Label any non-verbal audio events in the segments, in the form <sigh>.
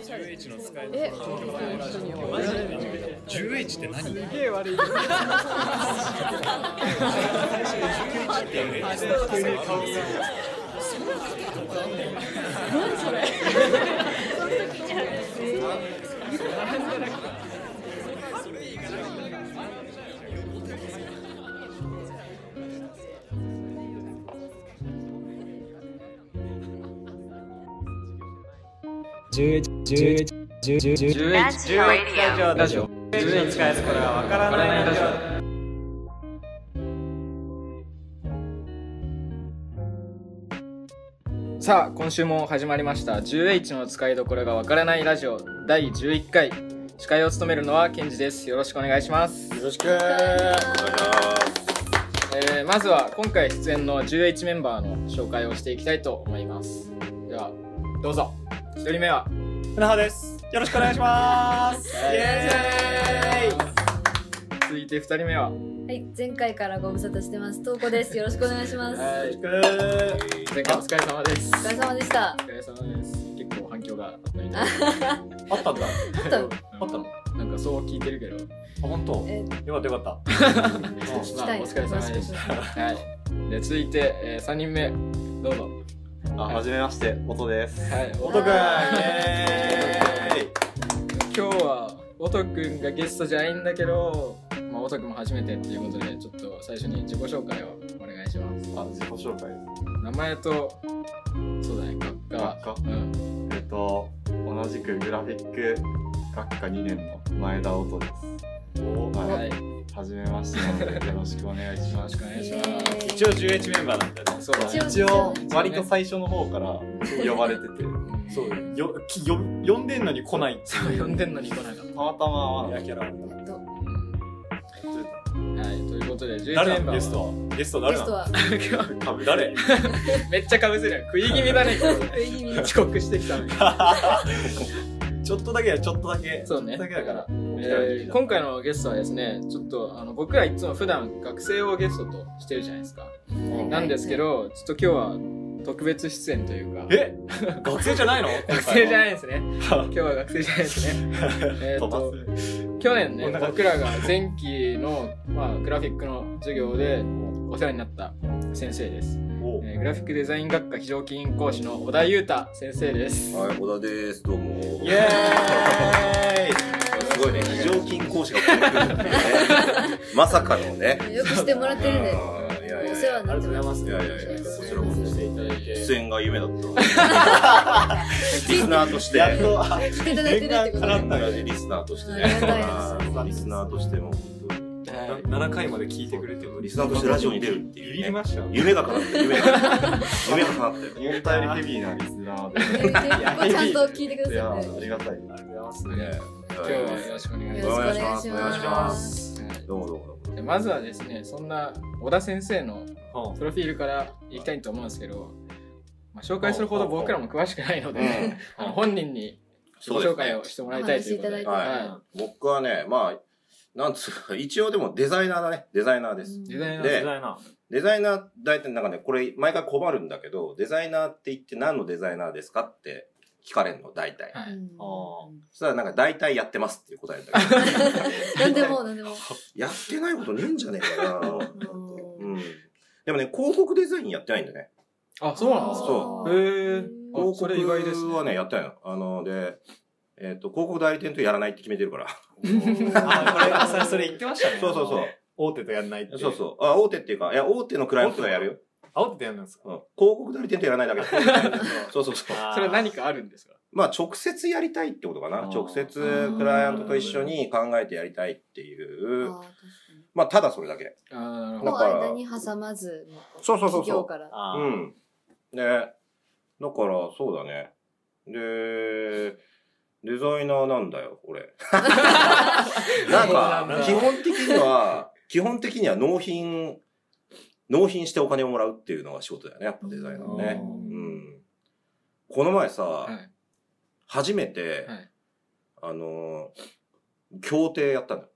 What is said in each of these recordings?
10H の使いえ 10H って何？すげえ悪い。10H って何？何それ？ラジオラジオ10円使えるこれはわからないラジオさあ今週も始まりました 10H の使いどころがわからないラジオ第11回司会を務めるのはケンジですよろしくお願いしますよろしくえーまずは今回出演の 10H メンバーの紹介をしていきたいと思いますではどうぞ1人目は。船葉です。よろしくお願いします。イエーイ。続いて2人目は。はい、前回からご無沙汰してます。とうこです。よろしくお願いします。おはい。前回お疲れ様です。疲れ様でした。お疲れ様です。結構反響があったみたいあったんだ。あった。のあったの？なんかそう聞いてるけど。あ本当？えよかったよかった。まあお疲れ様でしたはい。で続いて、え3人目。どうぞあ、はじめまして、音です。はいおとくん。今日は音くんがゲストじゃないんだけどまあ音くんも初めてっていうことでちょっと最初に自己紹介をお願いします。あ、自己紹介で名前とそうだね学科。学科？うん。す。えっと、同じくグラフィック学科2年の前田音です。おは。はい。いはじめましてよろしくお願いします。よろしくお願いします。一応 10H メンバーなんだよね。そうだね。一応、割と最初の方から呼ばれてて、<laughs> そう。よきよ呼んでんのに来ないそう呼んでんのに来なかった。たまたま、やキャラはい、ということで、11誰メンバーなのゲストは？ゲスト誰なの？ゲストは、は誰？<laughs> めっちゃかぶせる。食い気味だね、今 <laughs> 食い気味。日遅刻してきた。ちょっとだけやちょっとだけ。そうね。だけだからえー今回のゲストはですね、ちょっとあの僕らいつも普段学生をゲストとしてるじゃないですか。なんですけど、ちょっと今日は特別出演というか、え？<laughs> 学生じゃないの？学生じゃないいですね。<laughs> 今日は学生じゃないですね。えー飛ばとす去年ね僕らが前期の、まあ、グラフィックの授業でお世話になった先生です。おえーグラフィックデザイン学科非常勤講師の小田裕太先生です。はい、小田です。どうも。イエーイすごいね、非常勤講師が来てくるんだね。まさかのね。<laughs> よくしてもらってるんで、ます。いやいやいや、こちらこそしていただいて。出演が夢だった。<laughs> リスナーとして。やっとあ来ていただいてるってことで。念願叶った同じリスナーとしてね。リスナーとしても、本当に。はい7回まで聞いてくれてるリスナーとしてラジオに出るってビいう夢が叶った、夢が。叶ったったよりヘビーなリスナーで。<laughs> ちゃんと聞いてくださって。りがたい。ありがとうございます。ね今日はよろしくお願いしまよろしくお願いします。お願いしますす。どうもどうもどうも。でまずはですね、そんな小田先生のうんプロフィールからいきたいと思うんですけど、まあ、紹介するほど僕らも詳しくないので、<laughs> 本人に自己紹介をしてもらいたいということで。お話しいただい僕はね、まあ、なんつうか、一応でもデザイナーだね。デザイナーです。い。デザイナーでデザイナデザイナー、大体なんかね、これ毎回困るんだけど、デザイナーって言って何のデザイナーですかって聞かれるの、大体。はいそしたらなんか大体やってますっていう答えだけど、<laughs> なんでも、なんでも。やってないことねえんじゃねえかな。うんうん。でもね、広告デザインやってないんだね。あ、そうなんですかそへえ。あ広それ意外ですね。告はね、やってないの。あの、で、えっ、と、広告代理店とやらないって決めてるから。<laughs> あこれあそれそれ言ってましたねそうそうそう。大手とやんないってそうそう。あ、大手っていうか、いや、大手のクライアントとはやるよ。あ大手とやんないんですか？うん。広告代理店とやらないだけ。<laughs> そうそうそう。それは何かあるんですか？まあ、直接やりたいってことかな。直接クライアントと一緒に考えてやりたいっていう。あー確かまあ、ただそれだけ。あだから間に挟まず、そうそうそうそう。企業から。うん。で、だから、そうだね。で、デザイナーなんだよ、俺。<laughs> なんか、基本的には、基本的には納品、納品してお金をもらうっていうのが仕事だよね、やっぱデザイナーね。ううん。この前さ、はい。初めて、はい。あのー、協定やったんだよ。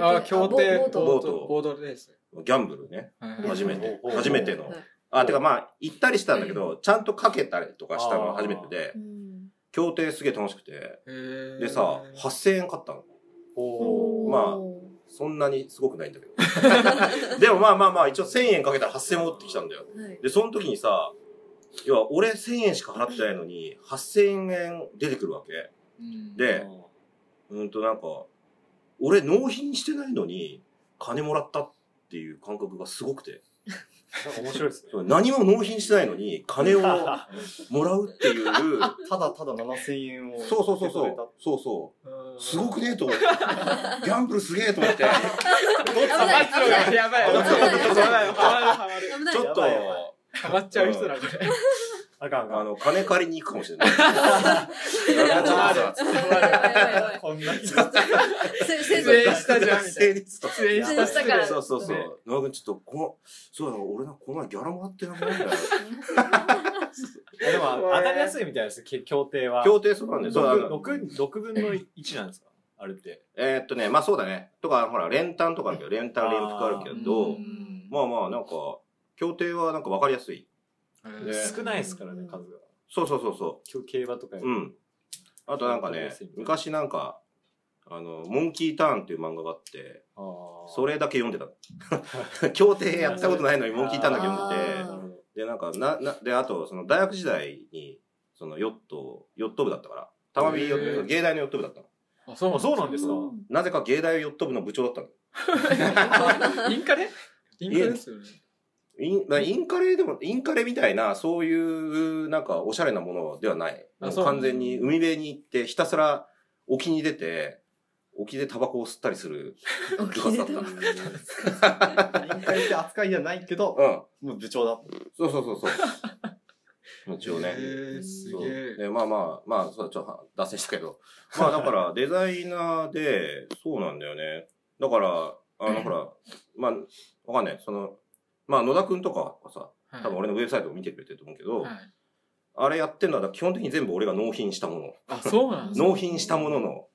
あー、協定、ボボート。ボート。ボードレース。ギャンブルね。はいはい。初めて。初めての。はい。あ、てかまあ、行ったりしたんだけど、ちゃんとかけたりとかしたのが初めてで。う、ん。協定すげえ楽しくて、でさ、8000円買ったの。まあそんなにすごくないんだけど。<laughs> でもまあまあまあ、一応1000円かけたら8000円戻ってきたんだよ。はいで、その時にさ、要は俺1000円しか払ってないのに、8000円出てくるわけ。うんで、うんとなんか、俺納品してないのに、金もらったっていう感覚がすごくて。なんか面白いですね。そう何も納品してないのに、金をもらうっていう、<laughs> ただただ7000円を。そうそうそうそう。そうそう。うん。すごくねえと思って。ギャンブルすげえと思って。危ない危ない。やばいちょっと、ハマっちゃう人だこれあかんあかん。あの、金借りに行くかもしれない。こんな人。出演したじゃん。出演したからそうそうそうね。野田君ちょっと、この、そうだな、俺な、この前ギャラもらってなくないんだよ。でも、当たりやすいみたいです、き協定は。協定そうなんだよ。そうあの6、6分の1なんですか？あれって。えーっとね、まあそうだね。とか、ほら、連単とかあるけど、連単連複あるけどう、んまあまあ、なんか、協定はなんか分かりやすい。へね少ないですからね、数が。そうそうそうそ今日競馬とかよう。ん。あとなんかね、昔なんか、あの、モンキーターンっていう漫画があって、それだけ読んでた。<laughs> 協定やったことないのにモンキーターンだけ読んでて、で、なんか、な、な、で、あと、その大学時代に、そのヨット、ヨット部だったから、たまびヨへーット、芸大のヨット部だったの。あそうあそうなんですか？なぜか芸大ヨット部の部長だったの。<laughs> インカレ？インカレですよねインまあインカレでも、インカレみたいな、そういう、なんか、おしゃれなものではない。完全に海辺に行って、ひたすら沖に出て、沖でタバコを吸ったりする部活だった。委員会って扱いじゃないけど、うん。もう部長だ。そうそうそうそう。<laughs> 一応ね。すげえで、まあまあ、まあ、そうちょっと脱線したけど。まあだから、デザイナーで、そうなんだよね。だから、あの、ほら、まあ、わかんない。その、まあ、野田くんとかはさ、多分俺のウェブサイトを見てくれてると思うけど、はいあれやってんのは基本的に全部俺が納品したもの。あそうなんですか納品したものの、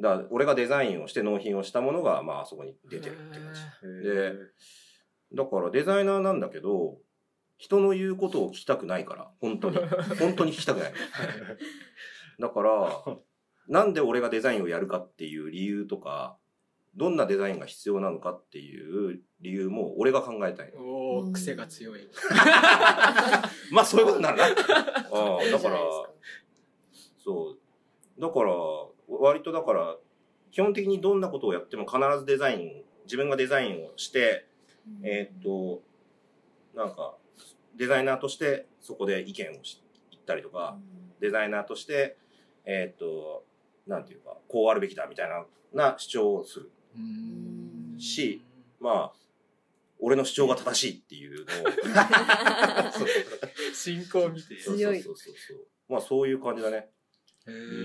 だから俺がデザインをして納品をしたものが、まあ、あそこに出てるって感じ。でだからデザイナーなんだけど、人の言うことを聞きたくないから、本当に。<laughs> 本当に聞きたくない。<laughs> だから、<laughs> なんで俺がデザインをやるかっていう理由とか、どんなデザインが必要なのかっていう理由も俺が考えたいの。おお癖が強い <laughs> まあそういうことになるな。<laughs> ああだからそう。だから、割とだから、基本的にどんなことをやっても必ずデザイン、自分がデザインをして、えーっと、なんか、デザイナーとしてそこで意見をし言ったりとか、デザイナーとして、えーっと、なんていうか、こうあるべきだみたいな、な主張をする。うん。しまあ、俺の主張が正しいっていうのを、そ <laughs> う進行見てそう強い。そうそうそう。まあそういう感じだね。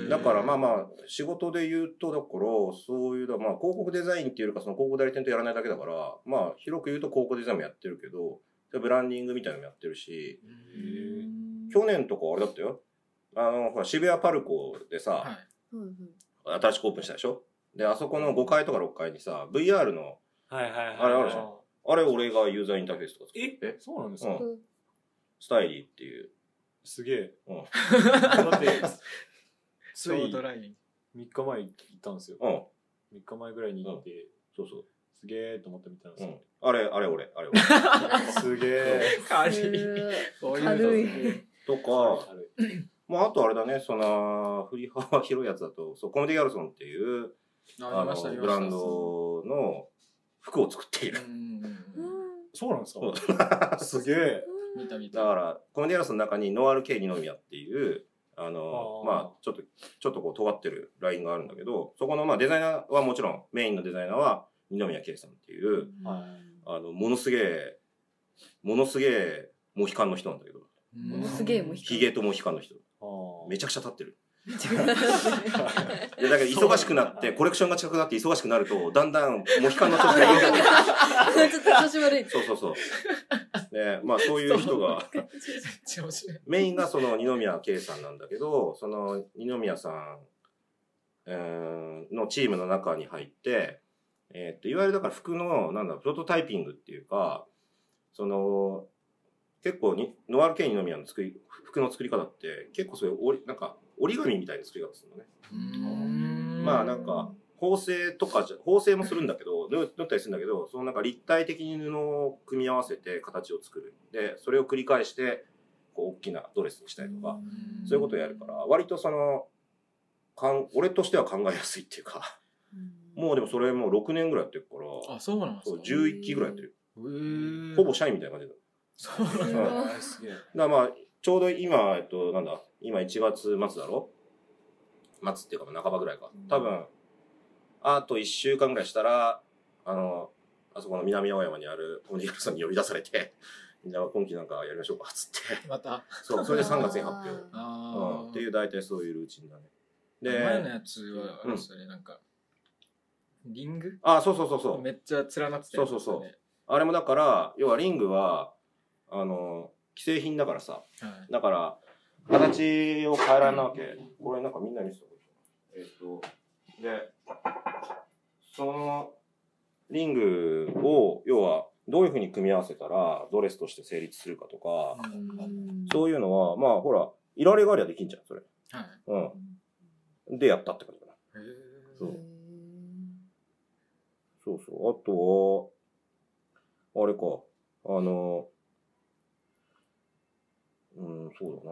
だからまあまあ、仕事で言うと、だから、そういう、まあ広告デザインっていうよりか、その広告代理店とやらないだけだから、まあ広く言うと広告デザインもやってるけど、ブランディングみたいなのもやってるし、去年とかあれだったよ。あの、ほら、渋谷パルコでさ、はい。新しくオープンしたでしょ？で、あそこの5階とか6階にさ、VR の、はいはいはい。あれあるじゃんあれ俺がユーザーインターフェースとか作っえ？そうなんですか？うんスタイリーっていう。すげえ。うんだって、<laughs> ちょついライン3日前行ったんですよ。うん。3日前ぐらいに行って、そうそう。すげえと思って見たんですようん。。あれ、あれ俺、あれ俺。<laughs> すげえ。軽いすこういうの軽いとか、まああとあれだね、その、振り幅広いやつだと、そう、コメディギャルソンっていう、あの、ブランドの服を作っている。そうなんですか？<laughs> すげえ。見た見た。だから、コメディギャルソンの中にノワール系二宮っていう、あの、あー。まあちょっと、ちょっとこう尖ってるラインがあるんだけど、そこのまあデザイナーはもちろん、メインのデザイナーは二宮圭さんっていう、はい。あの、ものすげえ、ものすげえモヒカンの人なんだけど、ものすげえもうヒゲとモヒカンの人。めちゃくちゃ立ってる。めちで、だけど忙しくなって、コレクションが近くなって忙しくなると、だんだんモヒカンの調子が良くなる。ょっと調子悪い。そうそうそう。ね、まあそういう人が、メインがその二宮圭さんなんだけど、その二宮さん、えーのチームの中に入って、えーっと、いわゆるだから服の、なんだ、プロトタイピングっていうか、その、結構に、ノワールケイニ宮の作り、服の作り方って、結構そういうなんか、折り紙みたいな作り方するのね。うんまあなんか、縫製とかじゃ、縫製もするんだけど、縫縫ったりするんだけど、そのなんか立体的に布を組み合わせて形を作る。で、それを繰り返して、こう、大きなドレスにしたりとか、そういうことをやるから、割とその、かん俺としては考えやすいっていうか、もうでもそれもう6年ぐらいやってるから、あ、そうなんですか？そう、11期ぐらいやってる。ほぼ社員みたいな感じだ。そうなんうんだ。すげえ。だからまあ、ちょうど今、えっと、なんだ、今1月末だろ？末っていうかまあ半ばぐらいか。多分、あと1週間ぐらいしたら、あの、あそこの南青山にあるコメディアルさんに呼び出されて、みんな今期なんかやりましょうか、つって。また。そう、それで3月に発表。ああ。うん、っていう大体そういうルーチンだね。で、前のやつは、あれですよね、なんか、リング？あ、そうそうそうそう。めっちゃ連なってたねそうそうそうあれもだから、要はリングは、あの、既製品だからさ、はいだから、形を変えられないわけ。これなんかみんなに見せたことえっと、で、その、リングを、要は、どういうふうに組み合わせたら、ドレスとして成立するかとか、そういうのは、まあ、ほら、いられがありゃできんじゃん、それ。はい。うん。で、やったって感じかな。へーそうそうそう。あとは、あれか、あの、うん、そうだな。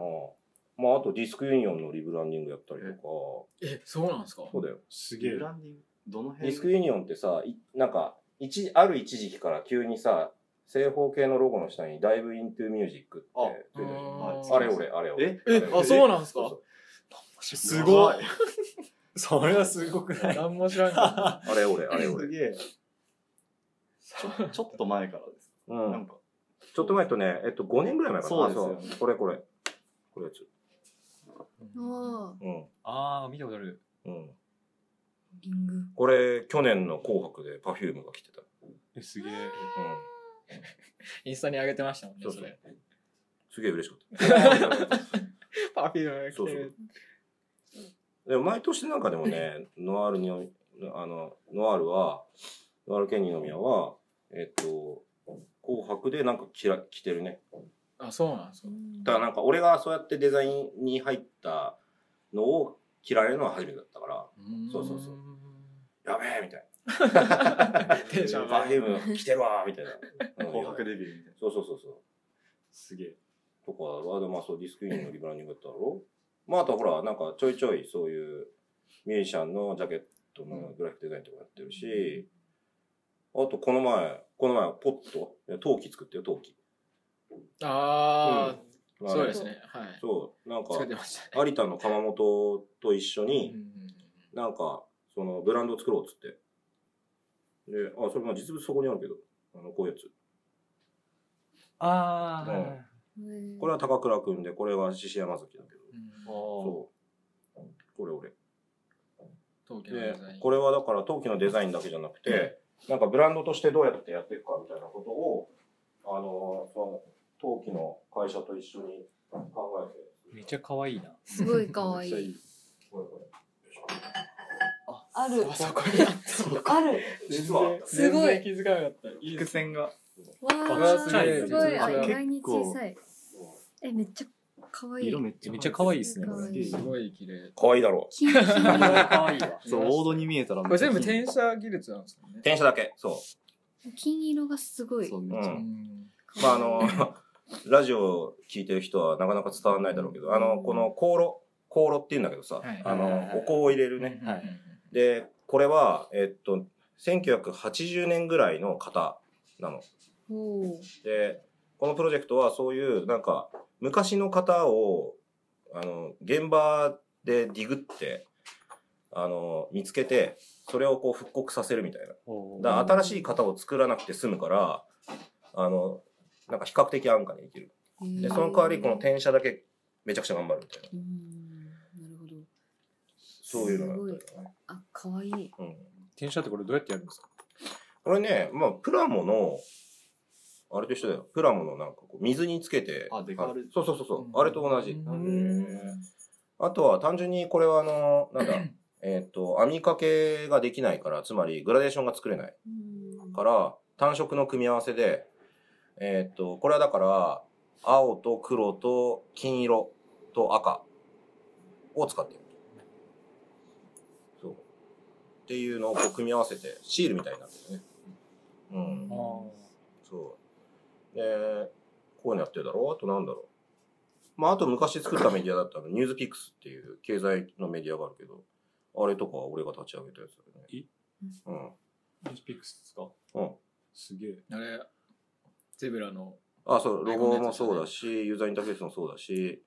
まあ、あとディスクユニオンのリブランディングやったりとえ、そうなんですか？か、そうだよ。すげえブ。ランディングどの辺？ディスクユニオンってさ、いなんか、一、ある一時期から急にさ、正方形のロゴの下に Dive into Music ってあついてるじゃんあーあれ俺、あれ俺。え？え、あ、そうなんですか？そうすごい。<laughs> それはすごくない？何も知らんかそうあれ俺、あれ俺。すげえ。ちょちょっと前からです。うなんん。か、ちょっと前とね、えっと、5年ぐらい前かな。そうですよねあこれこれ。これやつ。あうん。ああ、見たことある。うん。リング。これ、去年の紅白で Perfume が来てた。えすげえ。うん。インスタに上げてましたもんね、そうそうそれ。すげえ嬉しかった。<laughs> パフュームが来そうそうてる。でも毎年なんかでもね、ノワールに、あの、ノワールは、ノワールケニーの宮は、えっと、紅白でなんか着ら着てるね。あ、そうなんですか。だからなんか俺がそうやってデザインに入ったのを着られるのは初めてだったから、そうそうそうやべえみたいな。<laughs> テンション上パがるフューム着てるわみたいな。う <laughs> ん紅白デビューみたいそうそうそうそう。すげえ。とかは、でまあそうディスクユニオンのリブランディングだったろまああとほら、なんかちょいちょいそういうミュージシャンのジャケットのグラフィックデザインとかやってるし、あとこの前、この前ポット、陶器作ってよ、陶器。あうんあ、そうですね。はい。そう、なんか作ってましたね。有田の窯元と一緒うんに、うんなんか、そのブランドを作ろうっつって。で、あ、それまあ実物そこにあるけど、あの、こういうやつ。ああ、うんこれは高倉くんで、これは獅子山崎だけど。うんそう。これ俺。陶器のでデザイン。これはだから陶器のデザインだけじゃなくて、なんかブランドとしてどうやってやっていくかみたいなことを、あの、その陶器の会社と一緒に考えて。めっちゃ可愛いな。すごい可愛い。めっちゃいい。これこれ。ある。あそこにあった。ある。実はすごい全然気づかなかった。いいな。伏線が。わわあ、すすごい。あ、結構意外に小さい。え、めっちゃ可愛い。色めっちゃめっちゃ可愛いですね。すごい綺麗。可愛いだろ金金色可愛いわ。<laughs> そう、オードに見えたらこれ全部点転写技術なんですよねう。。転写だけ。そう。金色がすごい。そう、めうっちゃ。んまああの、ラジオ聞いてる人はなかなか伝わらないだろうけど、あの、この香炉、香炉って言うんだけどさ、はいあの、お香を入れるね。はいで、これは、えっと、1980年ぐらいの型なの。で、このプロジェクトはそういう、なんか、昔の型を、あの、現場でディグって、あの、見つけて、それをこう復刻させるみたいな。だ新しい型を作らなくて済むから、あの、なんか比較的安価にできる。で、その代わりこの転写だけめちゃくちゃ頑張るみたいな。うん。なるほど。そういうのがあったりね。あ、可愛い。うん。転写ってこれどうやってやるんですか？これね、まあ、プラモの、あれと一緒だよ。プラモのなんかこう、水につけて。あデカールそうそうそうそう。うんあれと同じ。あとは単純にこれはあの、なんだ、<clears throat> えっと、網掛けができないから、つまりグラデーションが作れないうんから、単色の組み合わせで、えっと、これはだから、青と黒と金色と赤を使ってる。そう。っていうのをこう組み合わせて、シールみたいになってるね。うん。そう。で、こういうのやってるだろ？うあとなんだろう？まあ、あと昔作ったメディアだったの、ニュースピックスっていう経済のメディアがあるけど、あれとかは俺が立ち上げたやつだよね。うん。ニュースピックスですか？うん。すげえ。あれ、ゼブラの、あ、そう、ロゴもそうだし、ユーザーインターフェースもそうだし、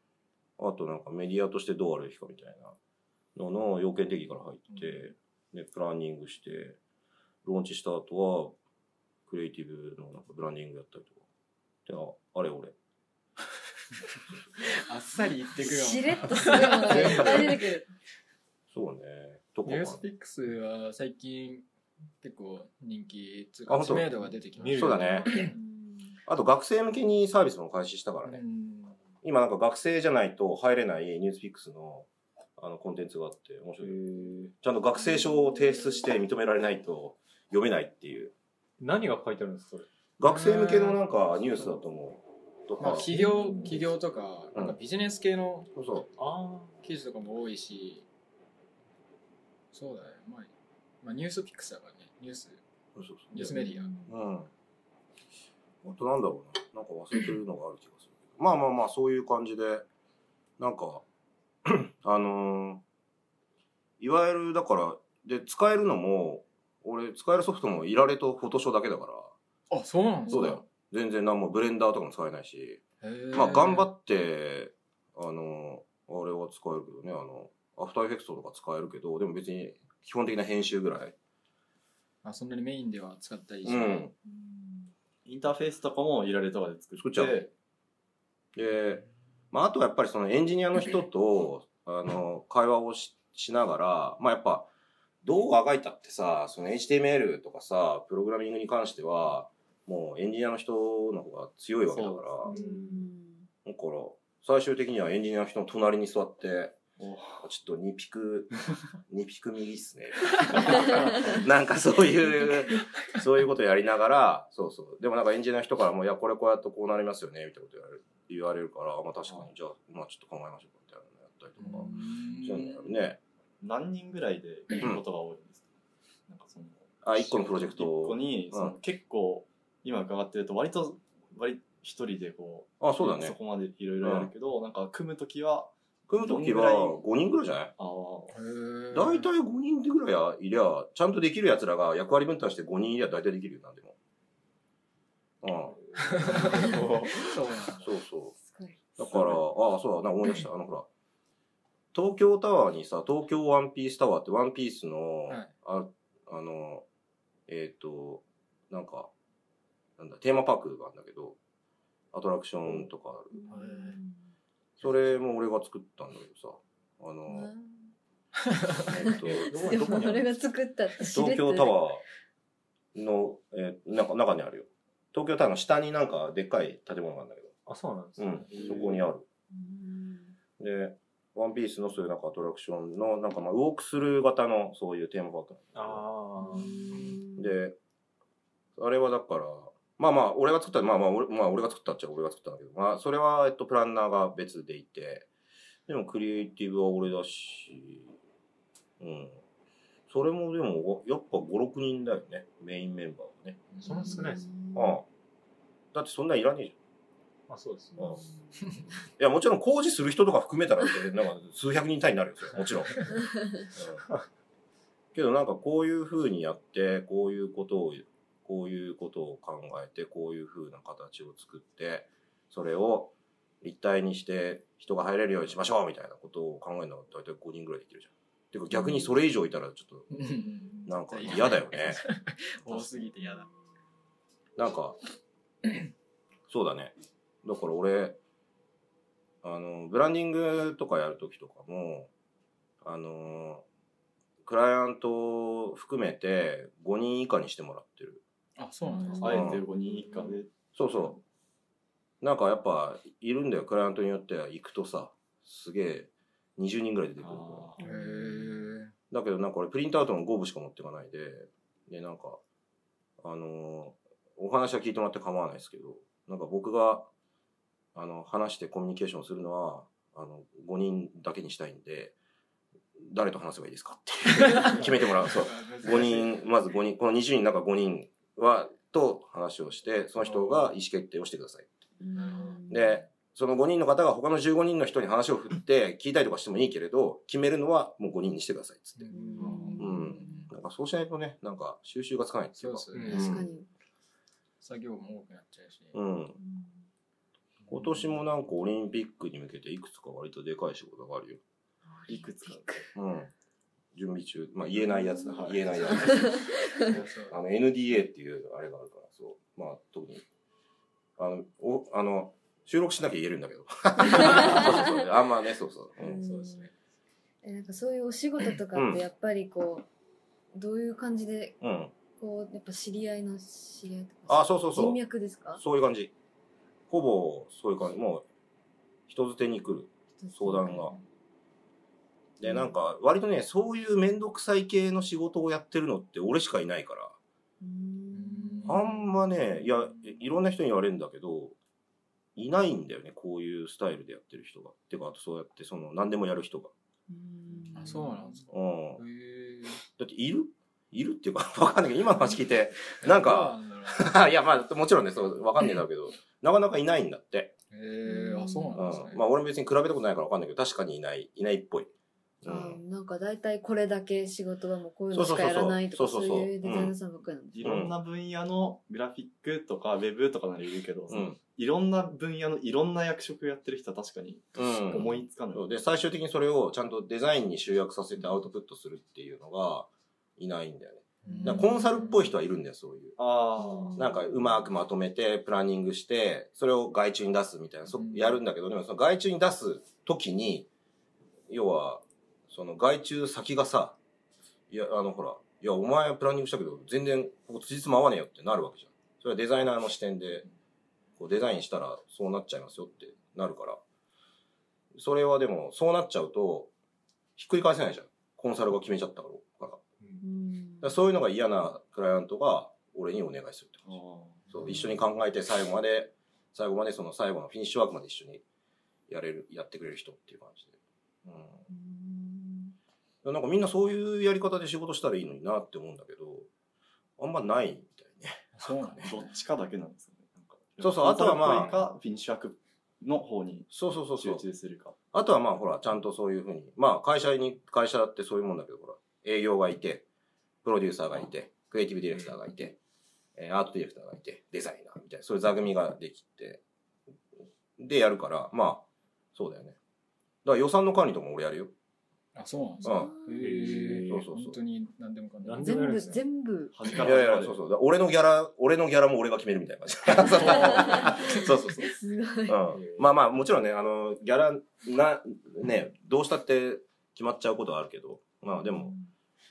あとなんかメディアとしてどうあるべきかみたいなのの要件定義から入って、で、プランニングして、ローンチした後は、クリエイティブのなんかブランディングやったりとか。で、ああれ俺。<laughs> あっさり言ってくよ。しれっとするものがいっぱい出てくる。そうね。とかニュースピックスは最近結構人気、つうあ本当か知名度が出てきました。そうだね。あと学生向けにサービスも開始したからね。うん今なんか学生じゃないと入れないニュースピックスのあのコンテンツがあって面白い。ちゃんと学生証を提出して認められないと読めないっていう。何が書いてあるんですかそれ？学生向けのなんかニュースだと思う。とか。まあ、企業、企業とか、なんかビジネス系のそうそあ記事とかも多いし、そうだね。まあ、まあ、ニュースピックスだからね。ニュース、う。そうそうニュースメディア。うん。あとなんだろうな。なんか忘れてるのがある気がするけど。まあまあまあ、そういう感じで、なんか、<clears throat> あのーいわゆる、だから、で、使えるのも、俺、使えるソフトもいられとフォトショーだけだから、あ、そうなんですか？そうだよ。。全然なんもブレンダーとかも使えないし、まあ頑張って、あの、あれは使えるけどね、あの、アフターエフェクトとか使えるけど、でも別に基本的な編集ぐらい。あ、そんなにメインでは使ったりしない。うん。インターフェースとかもいられとかで作って。作っちゃう。で、まああとはやっぱりそのエンジニアの人と、<laughs> あの、会話をししながら、まあやっぱ、どうあがいたってさ、その HTML とかさ、プログラミングに関しては、もうエンジニアの人の方が強いわけだから、だから、最終的にはエンジニアの人の隣に座って、おちょっと2ピク、<laughs> 2ピク右っすね。<laughs> なんかそういう、そういうことやりながら、そうそう。でもなんかエンジニアの人からも、いや、これこうやってこうなりますよね、みたいなこと言われる言われるから、まあ確かに、じゃあ、まあちょっと考えましょうか、みたいなのやったりとか、そういうのやるね。何人ぐらいでやることが多いんですか、なんかそのあ、1個のプロジェクト一個に、うん結構、今伺ってると割と、割一人でこう、あ、そうだねそ。こまでいろいろやるけど、なんか組むときは、組むときは5人ぐらいじゃない？ああ、へー大体5人ぐらいはいりゃ、ちゃんとできる奴らが役割分担して5人いりゃ大体できるよ、なんでも。うん。<laughs> そう。そう。だから、ああ、そうだな、思い出した。あの、ほら、東京タワーにさ、東京ワンピースタワーってワンピースの、はいああの、えっ、と、なんか、なんだ、テーマパークがあるんだけど、アトラクションとかある。それも俺が作ったんだけどさ、あの、えっ、と、<laughs> どこでどこにある？も俺が作ったっ東と京タワーの、えー中中にあるよ。東京タワーの下になんかでっかい建物があるんだけど、あ、そうなんですね。うん、そこにある。うんで、ワンピースのそういうなんかアトラクションの、なんかまあウォークスルー型のそういうテーマパークああ。で、あれはだから、まあまあ、俺が作った、まあまあ、俺まあ、俺が作ったっちゃ俺が作ったんだけど、まあ、それは、えっと、プランナーが別でいて、でも、クリエイティブは俺だし、うん。それもでも、やっぱ5、6人だよね。メインメンバーはね。そんな少ないですああ。だってそんなんいらねえじあ、そうですね。ゃん。うん。いや、もちろん工事する人とか含めたら、なんか数百人単位になるよ、それもちろん。<laughs> うんけどなんかこういう風にやって、こういうことを、こういうことを考えて、こういう風な形を作って、それを立体にして人が入れるようにしましょうみたいなことを考えるのが大体5人ぐらいできるじゃん。てか逆にそれ以上いたらちょっとうんなんか嫌だよね。<laughs> 多すぎて嫌だ。なんか、そうだね。だから俺、あの、ブランディングとかやるときとかも、あの、クライアントを含めて5人以下にしてもらってる。あ、そうなんですか。あえて5人以下で、そうそう。なんかやっぱ、いるんだよ、クライアントによっては行くとさ、すげえ、20人ぐらい出てくるから。あへーだけどなんか俺プリントアウトの5部しか持っていかないで、で、なんか、あのーお話は聞いてもらって構わないですけど、なんか僕が、あの、話してコミュニケーションするのは、あの、5人だけにしたいんで、誰と話せばいいですかって <laughs> 決めてもらう。そう。5人、まず5人、この20人の中5人は、と話をして、その人が意思決定をしてください。うんで、その5人の方が他の15人の人に話を振って <laughs> 聞いたりとかしてもいいけれど、決めるのはもう5人にしてくださいっつって。うん。なんかそうしないとね、なんか収集がつかないんですよ。そうですねうん確かに。作業も多くなっちゃうし。うん。今年もなんかオリンピックに向けていくつか割とでかい仕事があるよ。いくつか。うん。準備中。まあ言えないやつだ。はい言えないやつ。<laughs> あの NDA っていうあれがあるから、そう。まあ特に。あの、お、あの、収録しなきゃ言えるんだけど。<laughs> そうそうそう。あんまね、そうそう。うん。そうですね。えなんかそういうお仕事とかってやっぱりこう、どういう感じでうん。こうやっぱ知り合いの知り合いとかあ、そうそうそう。人脈ですか？そういう感じ。ほぼそういう感じ。もう、人づてに来る。相談がで、なんか、割とね、そういうめんどくさい系の仕事をやってるのって俺しかいないから、うんあんまね、いや、いろんな人に言われるんだけど、いないんだよね、こういうスタイルでやってる人が。てか、あとそうやって、その、何でもやる人が。うんあ、そうなんですか。うん。だって、いる？いるっていうか、<laughs> わかんないけど、今の話聞いて、<laughs> なんか、<laughs> いや、まあ、もちろんね、そう、わかんないんだけど、なかなかいないんだって。へえ、あ、そうなんですねうん。。まあ、俺も別に比べたことないからわかんないけど、確かにいない、いないっぽい。うあん。なんか大体これだけ仕事はもうこういうのしかやらないとかそういうデザイナーさんばっかりなんですいろんな分野のグラフィックとかウェブとかなら言うけど、いろんな分野のいろんな役職やってる人は確かにうん。思いつかない。そうで、最終的にそれをちゃんとデザインに集約させてアウトプットするっていうのがいないんだよね。だコンサルっぽい人はいるんだよ、そういう。ああ。なんかうまくまとめて、プランニングして、それを外注に出すみたいな、そうんやるんだけど、でもその外注に出す時に、要は、その外注先がさ、いや、あのほら、いや、お前プランニングしたけど、全然、ここ辻褄合わねえよってなるわけじゃん。それはデザイナーの視点で、こうデザインしたらそうなっちゃいますよってなるから。それはでも、そうなっちゃうと、ひっくり返せないじゃん。コンサルが決めちゃったから。だかうんらそういうのが嫌なクライアントが俺にお願いするってあ感じ。ーそう、一緒に考えて最後まで、最後までその最後のフィニッシュワークまで一緒にやれる、やってくれる人っていう感じで。うん。なんかみんなそういうやり方で仕事したらいいのになって思うんだけど、あんまないみたいね。そうなんだ。どっちかだけなんですよね。そうそうあとはまあフィニッシュ枠の方にそうそうそうそう集。中するか。あとはまあほら、ちゃんとそういうふうに、まあ会社に、会社ってそういうもんだけど、ほら、営業がいて、プロデューサーがいて、クリエイティブディレクターがいて、えーアートディレクターがいて、デザイナーみたいな、そういう座組ができて、でやるから、まあ、そうだよね。だから予算の管理とかも俺やるよ。あ、そうなんですか。うん。へえ。そうそうそう本当に何でもかんでも。全部全部端いから端までやいや、そうそう。俺のギャラ、俺のギャラも俺が決めるみたいな感じ。<laughs> そうそうそう。すごいうん。まあまあ、もちろんね、あの、ギャラな、ね、どうしたって決まっちゃうことはあるけど、まあでも、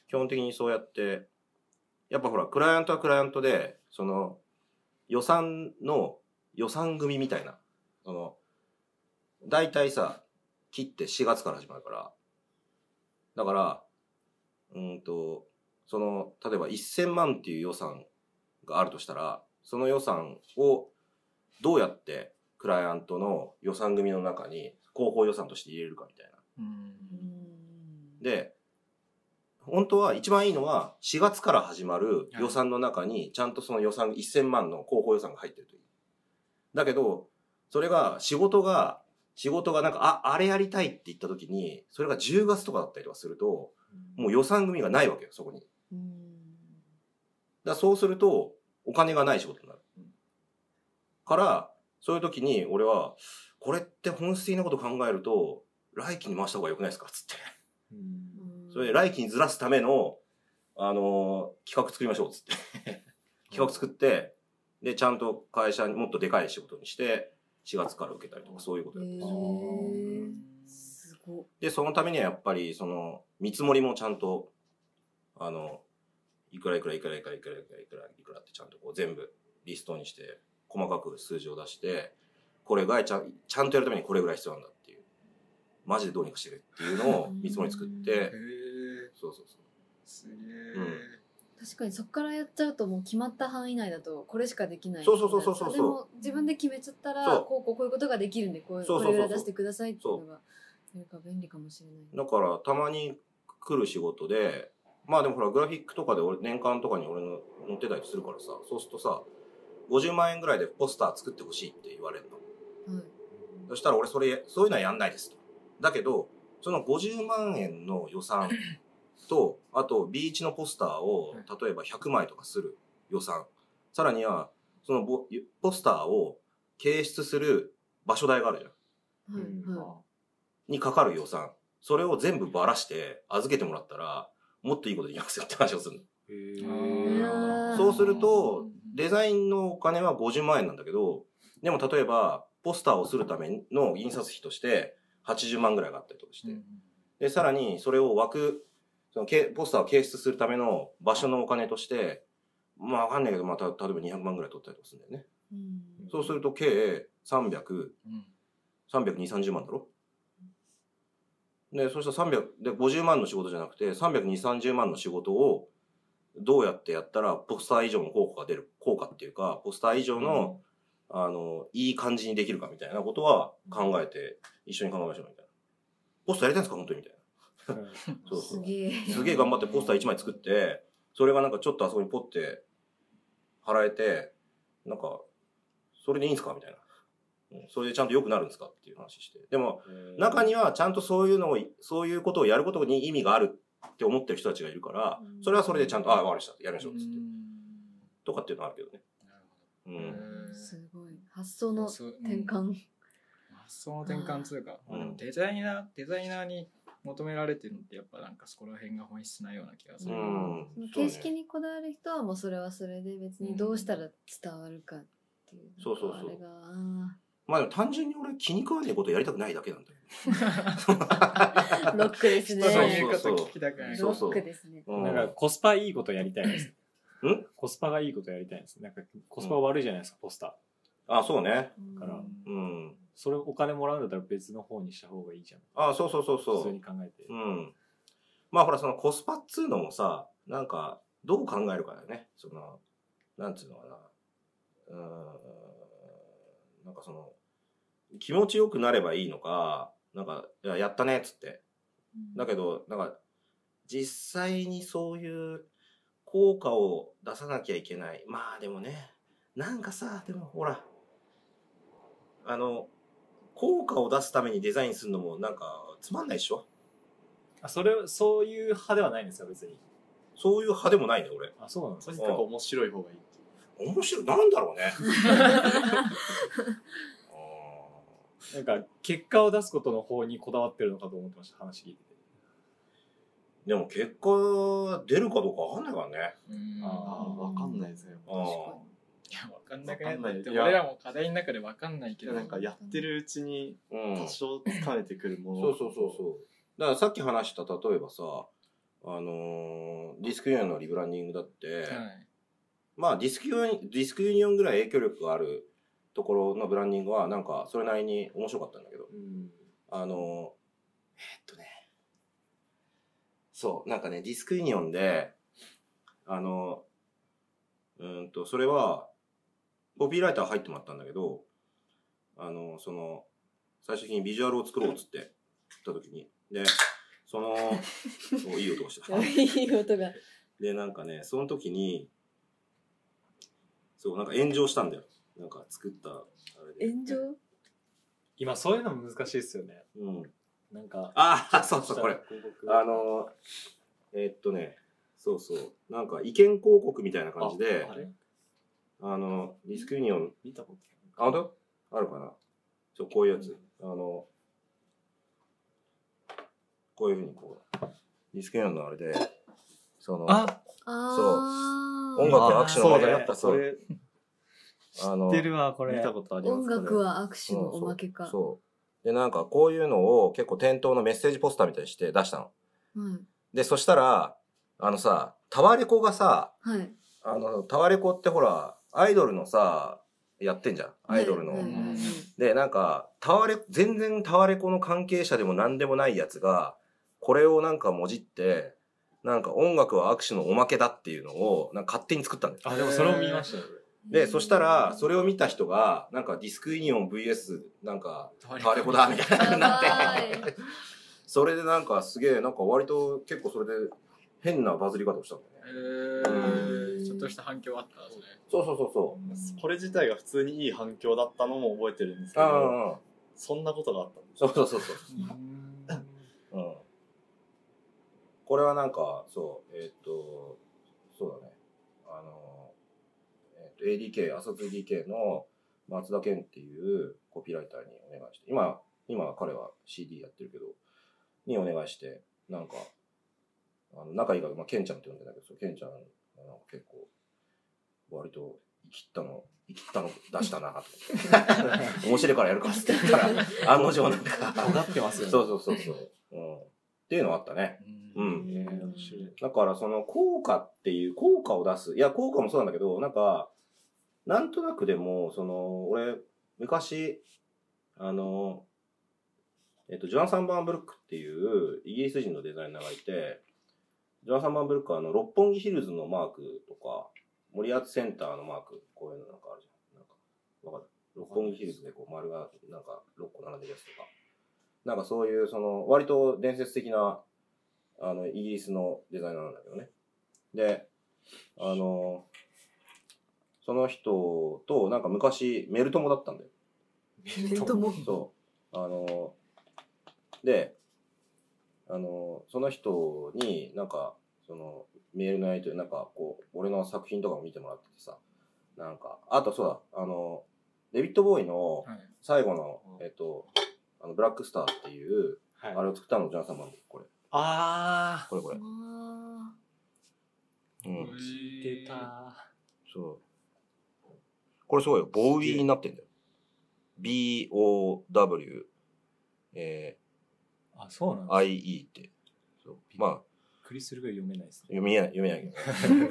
基本的にそうやって、やっぱほら、クライアントはクライアントで、その、予算の、予算組みたいな、その、大体さ、切って4月から始まるから、だから、うーんと、その、例えば1000万っていう予算があるとしたら、その予算をどうやってクライアントの予算組の中に広報予算として入れるかみたいな。うん。で、本当は一番いいのは4月から始まる予算の中にちゃんとその予算1000万の広報予算が入ってるといい。だけど、それが仕事が、仕事がなんか、あ、あれやりたいって言った時に、それが10月とかだったりとかすると、もう予算組がないわけよ、そこに。だそうすると、お金がない仕事になる。から、そういう時に俺は、これって本質的なこと考えると、来期に回した方が良くないですかつって。それで来期にずらすための、あのー企画作りましょう、つって。<laughs> 企画作って、で、ちゃんと会社にもっとでかい仕事にして、4月から受けたりとか、そういうことやってるんですで、そのためにはやっぱり、その、見積もりもちゃんと、あの、いくらいくらいくらいくらいくらいくらいくらいくらってちゃんとこう全部リストにして、細かく数字を出して、これがちゃんちゃんとやるためにこれぐらい必要なんだっていう。マジでどうにかしてくれっていうのを見積もり作っへて、え。そうそうそう。すげえ。うん確かにそこからやっちゃうともう決まった範囲内だとこれしかできない。そうそうそうそうそう。でも自分で決めちゃったらこうこうこういうことができるんでこうこれぐらい出してくださいっていうのがやるから便利かもしれない。だから、たまに来る仕事で、まあでもほら、グラフィックとかで俺、年間とかに俺の載ってたりするからさ、そうするとさ、50万円ぐらいでポスター作ってほしいって言われるの。はい。そしたら俺それ、そういうのはやんないですと。だけど、その50万円の予算と、あとビーチのポスターを、例えば100枚とかする予算。さらには、そのボポスターを掲出する場所代があるじゃん。はいはにかかる予算。それを全部ばらして預けてもらったら、もっといいことできますよって話をするの。そうすると、デザインのお金は50万円なんだけど、でも例えば、ポスターをするための印刷費として80万ぐらいがあったりとかして。で、さらにそれを枠、そのけポスターを掲出するための場所のお金として、まあわかんないけど、まあた例えば200万ぐらい取ったりとかするんだよね。いうんそうすると計300、うん320、30万だろ？で、そしたら300、で、50万の仕事じゃなくて、320、30万の仕事を、どうやってやったら、ポスター以上の効果が出る、効果っていうか、ポスター以上の、あの、いい感じにできるかみたいなことは考えて、一緒に考えましょうみたいな。ポスターやりたいんですか？本当にみたいな。そうそう。すげえすげえ頑張ってポスター1枚作って、それがなんかちょっとあそこにポッて貼られて、なんか、それでいいんですか？みたいな。うんそれでちゃんと良くなるんですか？っていう話して。でも、中にはちゃんとそういうのを、そういうことをやることに意味があるって思ってる人たちがいるからう、んそれはそれでちゃんと、ああ、わかりました。やりましょう。つって。とかっていうのはあるけどね。なるほどうん。すごい発想の転換発想の転換というか、うんデザイナーデザイナーに求められてるのってやっぱなんかそこら辺が本質なような気がする、うん。その形式にこだわる人はもうそれはそれで別にどうしたら伝わるかっていうそうそうそう。あれがあまあでも単純に俺気に食わねえことやりたくないだけなんだよ。ーロックですね。そうそういう。こと聞きたくないそうそう。ロックですね。うん。なんかコスパいいことやりたいです。ん？コスパがいいことやりたいです。なんかコスパ悪いじゃないですか、ポスター。あ、そうね。からうん。それお金もらうんだったら別の方にした方がいいじゃん。あ、そうそうそう普そう。通に考えて。うん。まあほらそのコスパっつうのもさ、なんか、どう考えるかだよね。その、なんつうのかな。うーん。なんかその、気持ちよくなればいいのか、なんか、いや、やったねっつって。だけど、なんか、実際にそういう効果を出さなきゃいけない。まあでもね、なんかさ、でもほら、あの、効果を出すためにデザインするのもなんかつまんないでしょ？あ、それ、そういう派ではないんですか、別に。そういう派でもないね、俺。あ、そうなんですか。とにかく面白い方がいいっていう。面白い。なんだろうね。<laughs> あなんか、結果を出すことの方にこだわってるのかと思ってました、話聞いてて。ーでも結果出るかどうかわかんないからね。うんあああ、わかんないですね。あいやわかんなくないわかんないだって俺らも課題の中でわかんないけどなんかやってるうちにうん。多少つかめてくるもの。そうそうそうそう。だからさっき話した例えばさ、あのーディスクユニオンのリブランディングだって、はいまあディスクユニディスクユニオンぐらい影響力があるところのブランディングはなんかそれなりに面白かったんだけど、うん。あのーえーっとね、そう、なんかね、ディスクユニオンで、あの、うーんと、それは、コピーライター入ってもらったんだけど、あの、その、最終的にビジュアルを作ろうっつって、言った時に、で、その、<laughs> おいい音がした。いい音がで、なんかね、その時に、そう、なんか炎上したんだよ。なんか作った、あれで。炎上？今、そういうのも難しいですよね。うん。なんか、ああ、そうそう、これ。広告あの、えーっとね、そうそう。なんか意見広告みたいな感じで、あれ？あの、ディスクユニオン、見たことあ、本当あるかな。そう、こういうやつ。あの、こういうふうにこう、ディスクユニオンのあれで、その、ああー。音楽は握手のおまけだった、そう。知ってるわ、これ。見たことあります音楽は握手のおまけか。そうそう。で、なんかこういうのを結構店頭のメッセージポスターみたいにして出したの。はい。で、そしたら、あのさ、タワレコがさ、はい。あの、タワレコってほら、アイドルのさ、やってんじゃん。アイドルの。で、なんか、タワレ、全然タワレコの関係者でも何でもないやつが、これをなんかもじって、なんか音楽は握手のおまけだっていうのを、なんか勝手に作ったんだよ。あ、でもそれを見ましたよ。で、そしたら、それを見た人が、なんかディスクユニオン VS、なんか、タワレコだ、みたいなやになって。それでなんかすげえ、なんか割と結構それで変なバズり方をしたんだよね。えー、とした反響あったんですね。そうそうそうそう。これ自体が普通にいい反響だったのも覚えてるんですけあど、あ、そんなことがあったんですそうそうそうそう。うん。これはなんか、そう、えーっと、そうだね。あの、えーっと、ADK、朝 2DK の松田健っていうコピーライターにお願いして、今、今彼は CD やってるけど、にお願いして、なんか、あの仲いいから、まあ、ケンちゃんって呼んでんだけど、ケンちゃんがなんか結構、割と、生きったの、生きったの出したなと思って。面白いからやるかって言ったら、案の定なんか、尖ってますよね。そうそうそうそう。うん。っていうのはあったね。うん。えー面白い。だからその効果っていう、効果を出す。いや、効果もそうなんだけど、なんか、なんとなくでも、その、俺、昔、あの、えっと、ジョナサン・バーンブルックっていうイギリス人のデザイナーがいて、ジョナサン・バーンブルックはあの、六本木ヒルズのマークとか、森アーツセンターのマーク、こういうのなんかあるじゃん。なんか、わかる？六本木ヒルズでこう丸がなんか6個並んでるやつとか。なんかそういう、その、割と伝説的な、あの、イギリスのデザイナーなんだけどね。で、あの、その人と、なんか昔、メルトモだったんだよ。メルトモ？そう。あの、で、あの、その人になんか、その、メールのやり取り、なんかこう、俺の作品とかも見てもらっててさ、なんか、あとそうだ、あの、デビッド・ボーイのはい。最後の、えっと、あの、ブラックスターっていう、はいあれを作ったのジョナサンマンで、これ。あこれこれ。あうん。た。そう。これすごいよ。ボウイになってんだよ。B-O-W、えあ、そうなん。I-E って。そうまあ、クリスルが読めないですね。読みえない、読めないけど。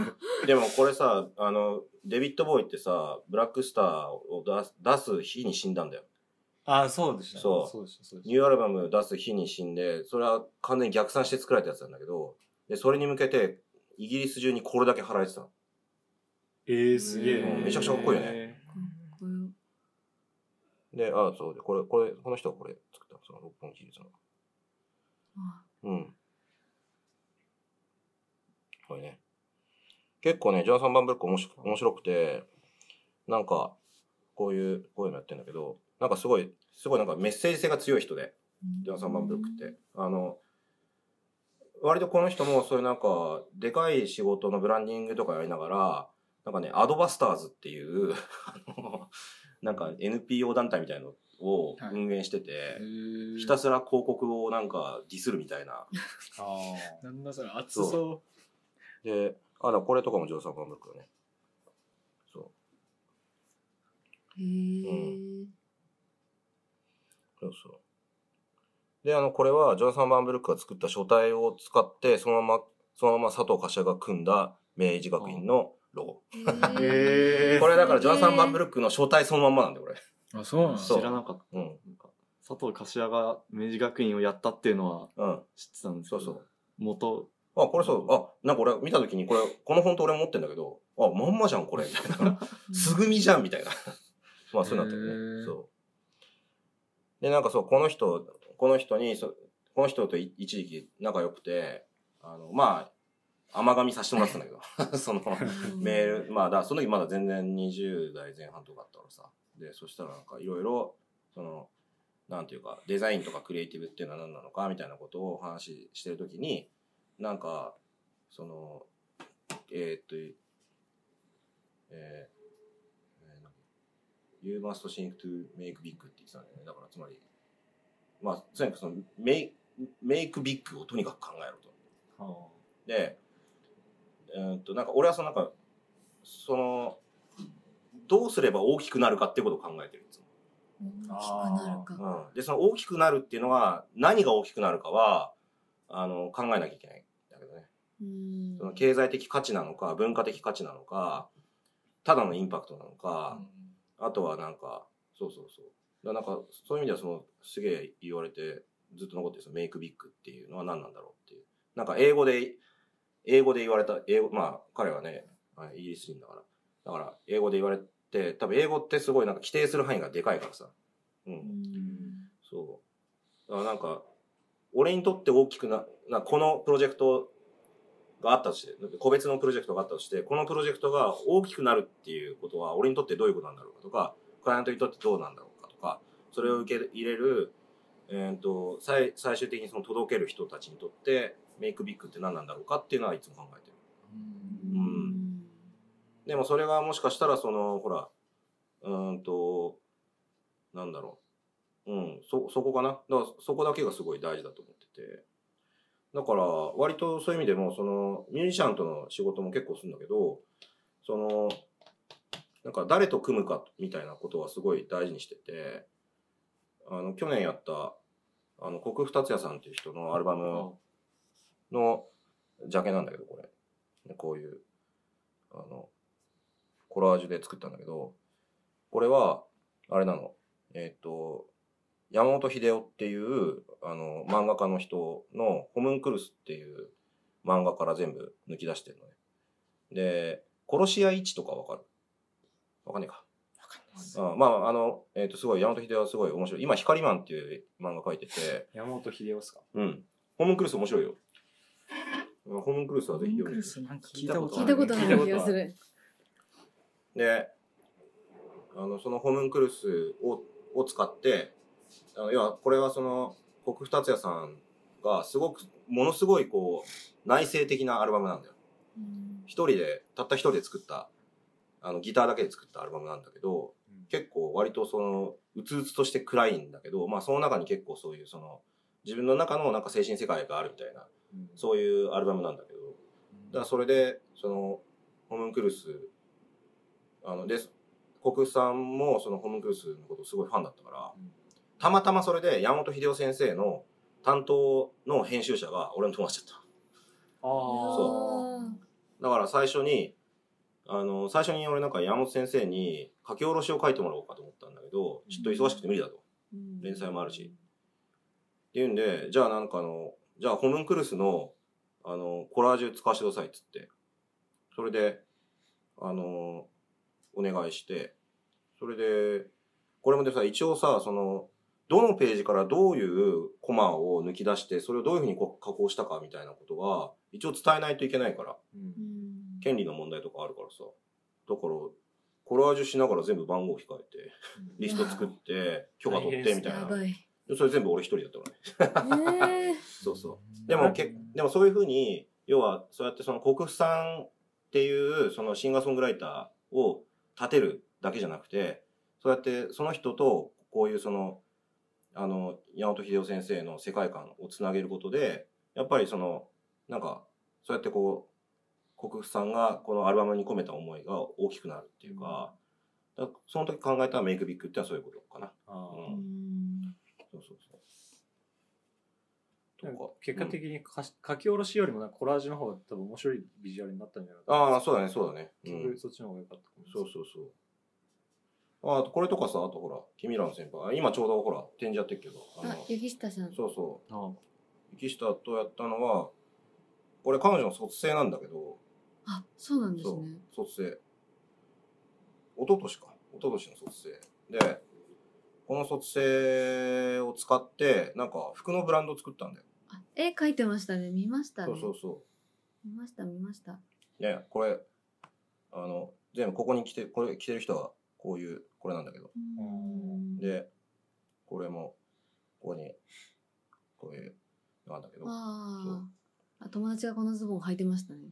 <laughs> でもこれさ、あの、デビッド・ボーイってさ、ブラックスターを出す出す日に死んだんだよ。あ、そうでした。そうそうでした。そうでニューアルバム出す日に死んで、それは完全に逆算して作られたやつなんだけど、で、それに向けて、イギリス中にこれだけ貼られてたの。えー、すげえ。うんめちゃくちゃかっこいいよねで、あそうで、これ、これ、この人がこれ作ったの、その六本木ヒルズの。あうん。これね。結構ね、ジョナサン・バンブルック面白面白くて、なんか、こういう、こういうのやってんだけど、なんかすごい、すごいなんかメッセージ性が強い人で、ジョナサン・バンブルックって。あの、割とこの人もそういうなんか、でかい仕事のブランディングとかやりながら、なんかね、アドバスターズっていう、<laughs> なんか NPO 団体みたいのを運営してて、ひたすら広告をなんかディスるみたいな。あ <laughs> なんだそれ、熱そで、あ、だこれとかもジョーサン・バンブルックだね。そへえう。そうそう。で、あの、これはジョーサン・バンブルックが作った書体を使って、そのまま、そのまま佐藤柏が組んだ明治学院のロゴ。へー <laughs> これだからジョーサン・バンブルックの書体そのまんまなんだよ、これ。う。あ、そうなんだ。そう知らなかった。うん。なんか佐藤柏が明治学院をやったっていうのはうん。知ってたんですけど、そうそう。元、あ、これそう。あ、なんか俺見たときに、これ、このフォント俺持ってんだけど、あ、まんまじゃん、これ。みたいな。<laughs> すぐみじゃん、みたいな。<laughs> まあ、そうなったよへね。ーそう。で、なんかそう、この人、この人に、そこの人とい一時期仲良くて、あの、まあ、甘噛みさせてもらってたんだけど、<laughs> その、メール、まあ、だその時まだ全然20代前半とかだったからさ。で、そしたらなんかいろいろ、その、なんていうか、デザインとかクリエイティブっていうのは何なのかみたいなことをお話ししてるときに、なんか、その、えーっと、えー You must think to make big って言ってたんだよね。だからつまり、まあ、とにかくその、メイメイクビッグをとにかく考えろと。で、えーっと、なんか俺はそのなんか、その、どうすれば大きくなるかっていうことを考えてるんですよ。大きくなるかうん。で、その大きくなるっていうのは、何が大きくなるかは、あの、考えなきゃいけないんだけどね。うんその経済的価値なのか、文化的価値なのか、ただのインパクトなのか、あとはなんか、そうそうそう。だなんか、そういう意味ではその、すげえ言われて、ずっと残ってるそのメイクビッグっていうのは何なんだろうっていう。なんか英語で、英語で言われた、英語、まあ、彼はね、はいイギリス人だから。だから、英語で言われて、多分英語ってすごいなんか規定する範囲がでかいからさ。うん。そう。だからなんか、俺にとって大きくな、なこのプロジェクトがあったとして、個別のプロジェクトがあったとして、このプロジェクトが大きくなるっていうことは、俺にとってどういうことなんだろうかとか、クライアントにとってどうなんだろうかとか、それを受け入れる、えっ、と、最、最終的にその届ける人たちにとって、メイクビッグって何なんだろうかっていうのはいつも考えてる。うんでもそれがもしかしたらその、ほら、うーんと、なんだろう。うん、そ、そこかな。だからそこだけがすごい大事だと思ってて。だから、割とそういう意味でも、その、ミュージシャンとの仕事も結構するんだけど、その、なんか誰と組むかみたいなことはすごい大事にしてて、あの、去年やった、あの、国府達也さんっていう人のアルバムのジャケなんだけど、これ。こういう、あの、コラージュで作ったんだけど、これは、あれなの。えっ、と、山本秀夫っていう、あの、漫画家の人のホムンクルスっていう漫画から全部抜き出してるのね。で、殺し屋一とかわかる？わかんねえか。あまあ、あの、えっ、と、すごい、山本秀夫はすごい面白い。今、光マンっていう漫画描いてて、山本秀夫っすか？うん。ホムンクルス面白いよ。ホムンクルスはぜひ読んで。なんか聞いたこと聞いたことない気がする。で、あの、そのホムンクルスを、を使って、あの、要は、これはその、国府達也さんがすごく、ものすごいこう、内省的なアルバムなんだよ。一人で、たった一人で作った、あの、ギターだけで作ったアルバムなんだけど、うん。結構割とその、うつうつとして暗いんだけど、まあその中に結構そういうその、自分の中のなんか精神世界があるみたいな、そういうアルバムなんだけど、だからそれで、その、ホムンクルス、あの、で、国さんもそのホムンクルスのことすごいファンだったから、うんたまたまそれで山本秀夫先生の担当の編集者が俺の友達だった。ああだから最初に、あの、最初に俺なんか山本先生に書き下ろしを書いてもらおうかと思ったんだけど、ちょっと忙しくて無理だと。連載もあるし。っていうんで、じゃあなんかあの、じゃあホムンクルスの、あの、コラージュ使わせてくださいっつって。それで、あの、お願いして、それで、これもでさ、一応さ、その、どのページからどういうコマを抜き出して、それをどういうふうにこう加工したかみたいなことは、一応伝えないといけないから、権利の問題とかあるからさ。だから、コラージュしながら全部番号控えて、リスト作って、許可取ってみたいな。それ全部俺一人だったからね。え <laughs> そうそう。でも、け、でもそういうふうに、要は、そうやってその国府さんっていう、そのシンガーソングライターを立てるだけじゃなくて、そうやってその人と、こういうその、あの、山本秀夫先生の世界観をつなげることで、やっぱりその、なんか、そうやってこう、国府さんがこのアルバムに込めた思いが大きくなるっていうか、だからその時考えたメイクビッグってのはそういうことかな。あうーん。そうそうそう。なんかとか結果的にかし書き下ろしよりもなんかコラージュの方が多分面白いビジュアルになったんじゃないかああ、そうだね、そうだね。う結ん局そっちの方が良かったそうそうそう。ああと、これとかさ、あとほら、君らの先輩。あ今ちょうどほら、展示やってるけど。あのあ、雪下さん。そうそあう。雪下とやったのは、これ彼女の卒生なんだけど、あ、そうなんですそうね。、卒生。一昨年か。一昨年の卒生。で、この卒生を使って、なんか服のブランドを作ったんだよ。あ、絵描いてましたね。見ましたね。そうそうそ見ました、見ました。う。ね、これ、あの、全部ここに来て、これ着てる人は、こういう、これなんだけど。うんで、これも、ここに、こういう、なんだけど。あああ。あ、友達がこのズボン履いてましたね。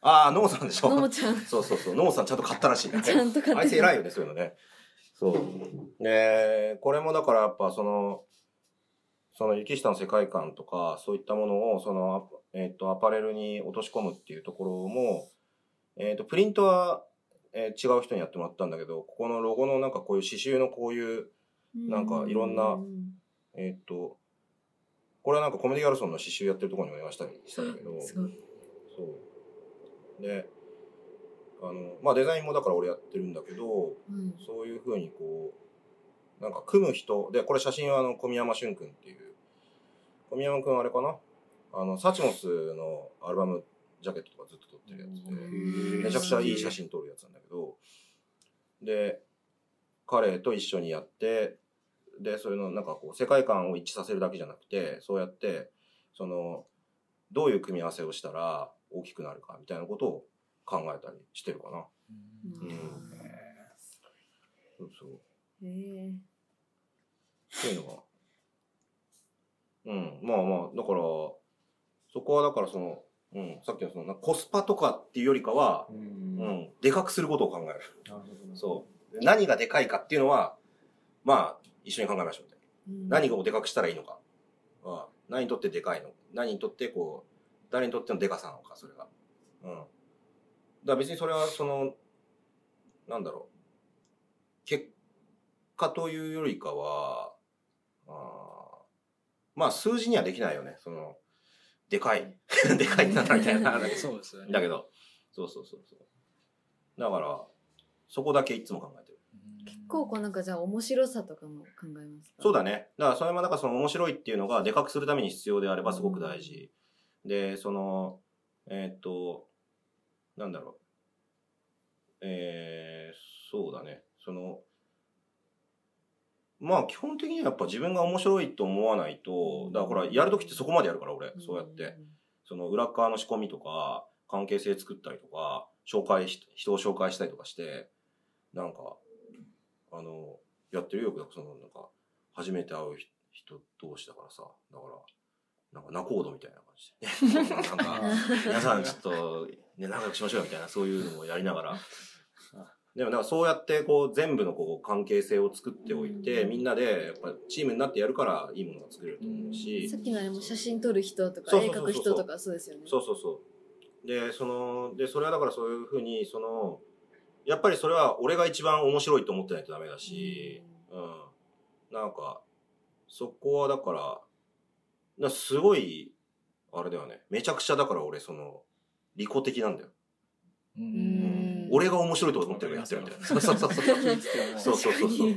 あー、ノモさんでしょのもちゃん。<laughs> そうそうそう。ノモさんちゃんと買ったらしい。<laughs> ちゃんと買ってあいつ偉いよね、そういうのね。そう。で、これもだからやっぱその、その雪下の世界観とか、そういったものを、その、えっ、と、アパレルに落とし込むっていうところも、えっ、と、プリントは、えー違う人にやってもらったんだけど、ここのロゴのなんかこういう刺繍のこういう、なんかいろんなうんえっ、と、これはなんかコメディガルソンの刺繍やってるところにお願いしたりしたんだけど。そう。で、あの、まあデザインもだから俺やってるんだけど、うん。そういう風にこう、なんか組む人、で、これ写真はあの、小宮山俊くんっていう、小宮山くんあれかな？あの、サチモスのアルバムジャケットとかずっと撮ってるやつで、うんめちゃくちゃいい写真撮るやつなんだけど、で、彼と一緒にやって、で、それのなんかこう、世界観を一致させるだけじゃなくて、そうやって、その、どういう組み合わせをしたら大きくなるかみたいなことを考えたりしてるかな。うん。そうそう。へえっていうのが。うん。まあまあ、だから、そこはだからその、うん、さっきのその、なコスパとかっていうよりかは、う。うんん、でかくすることを考える。なるほど。そう。何がでかいかっていうのは、まあ、一緒に考えましょうね。うん何をでかくしたらいいのか。ああ何にとってでかいの？何にとってこう、誰にとってのでかさなのか、それが。うん。だから別にそれはその、なんだろう。結果というよりかは、ああまあ数字にはできないよね。その、でかい。<laughs> でかいってなったみたいな。そうですよね。だけど、そうそうそうそう。だから、そこだけいつも考えてる。結構こうなんかじゃあ面白さとかも考えますか？そうだね。だからそれもなんかその面白いっていうのがでかくするために必要であればすごく大事。で、その、えーっと、なんだろう。えー、そうだね。その、まあ基本的にはやっぱ自分が面白いと思わないと、だからほら、やるときってそこまでやるから俺、そうやって。その裏側の仕込みとか、関係性作ったりとか、紹介し、人を紹介したりとかして、なんか、あの、やってるよ。その、なんか、初めて会う人同士だからさ。だから、なんか仲人みたいな感じで。<laughs> なんか、皆さんちょっと、ね、仲良くしましょうよみたいな、そういうのをやりながら。でもなんかそうやってこう全部のこう関係性を作っておいて、うんみんなでやっぱチームになってやるからいいものが作れると思うし、さっきのあれも写真撮る人とか絵描く人とかそうですよねそうそうそう。で、その、で、それはだからそういうふうに、その、やっぱりそれは俺が一番面白いと思ってないとダメだし、うん。なんか、そこはだから、だすごい、あれだよね。めちゃくちゃだから俺、その、利己的なんだよ。ううんん俺が面白いと思ってるからやってるみたいな。そうそうそうそう。そうそうそうそう。うん。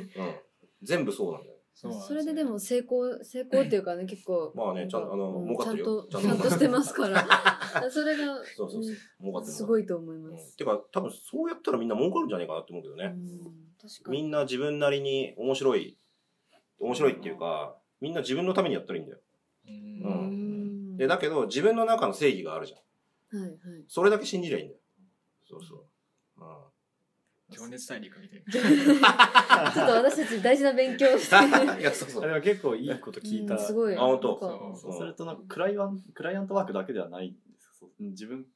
全部そうなんだよ。それででも成功成功っていうかね結構まあねちゃんあのう儲かってるよちゃんとしてますから <laughs> それがそうそうそううん儲かってるすごいと思いうんます、てか、多分そうやったらみんな儲かるんじゃないかなって思うけどね。うん確かみにんな自分なりに面白い、面白いっていうか、みんな自分のためにやったらいいんだよ。ううんんで、だけど自分の中の正義があるじゃん。はいはいそれだけ信じりゃいいんだよ。そうそう。うん情熱大陸みたい <laughs> ちょっと私たち大事な勉強をして。<laughs> いや、そうそう。あでも結構いいこと聞いた。うんすごい。あ本当。そうするとなんかクライアンクライアントワークだけではないん自分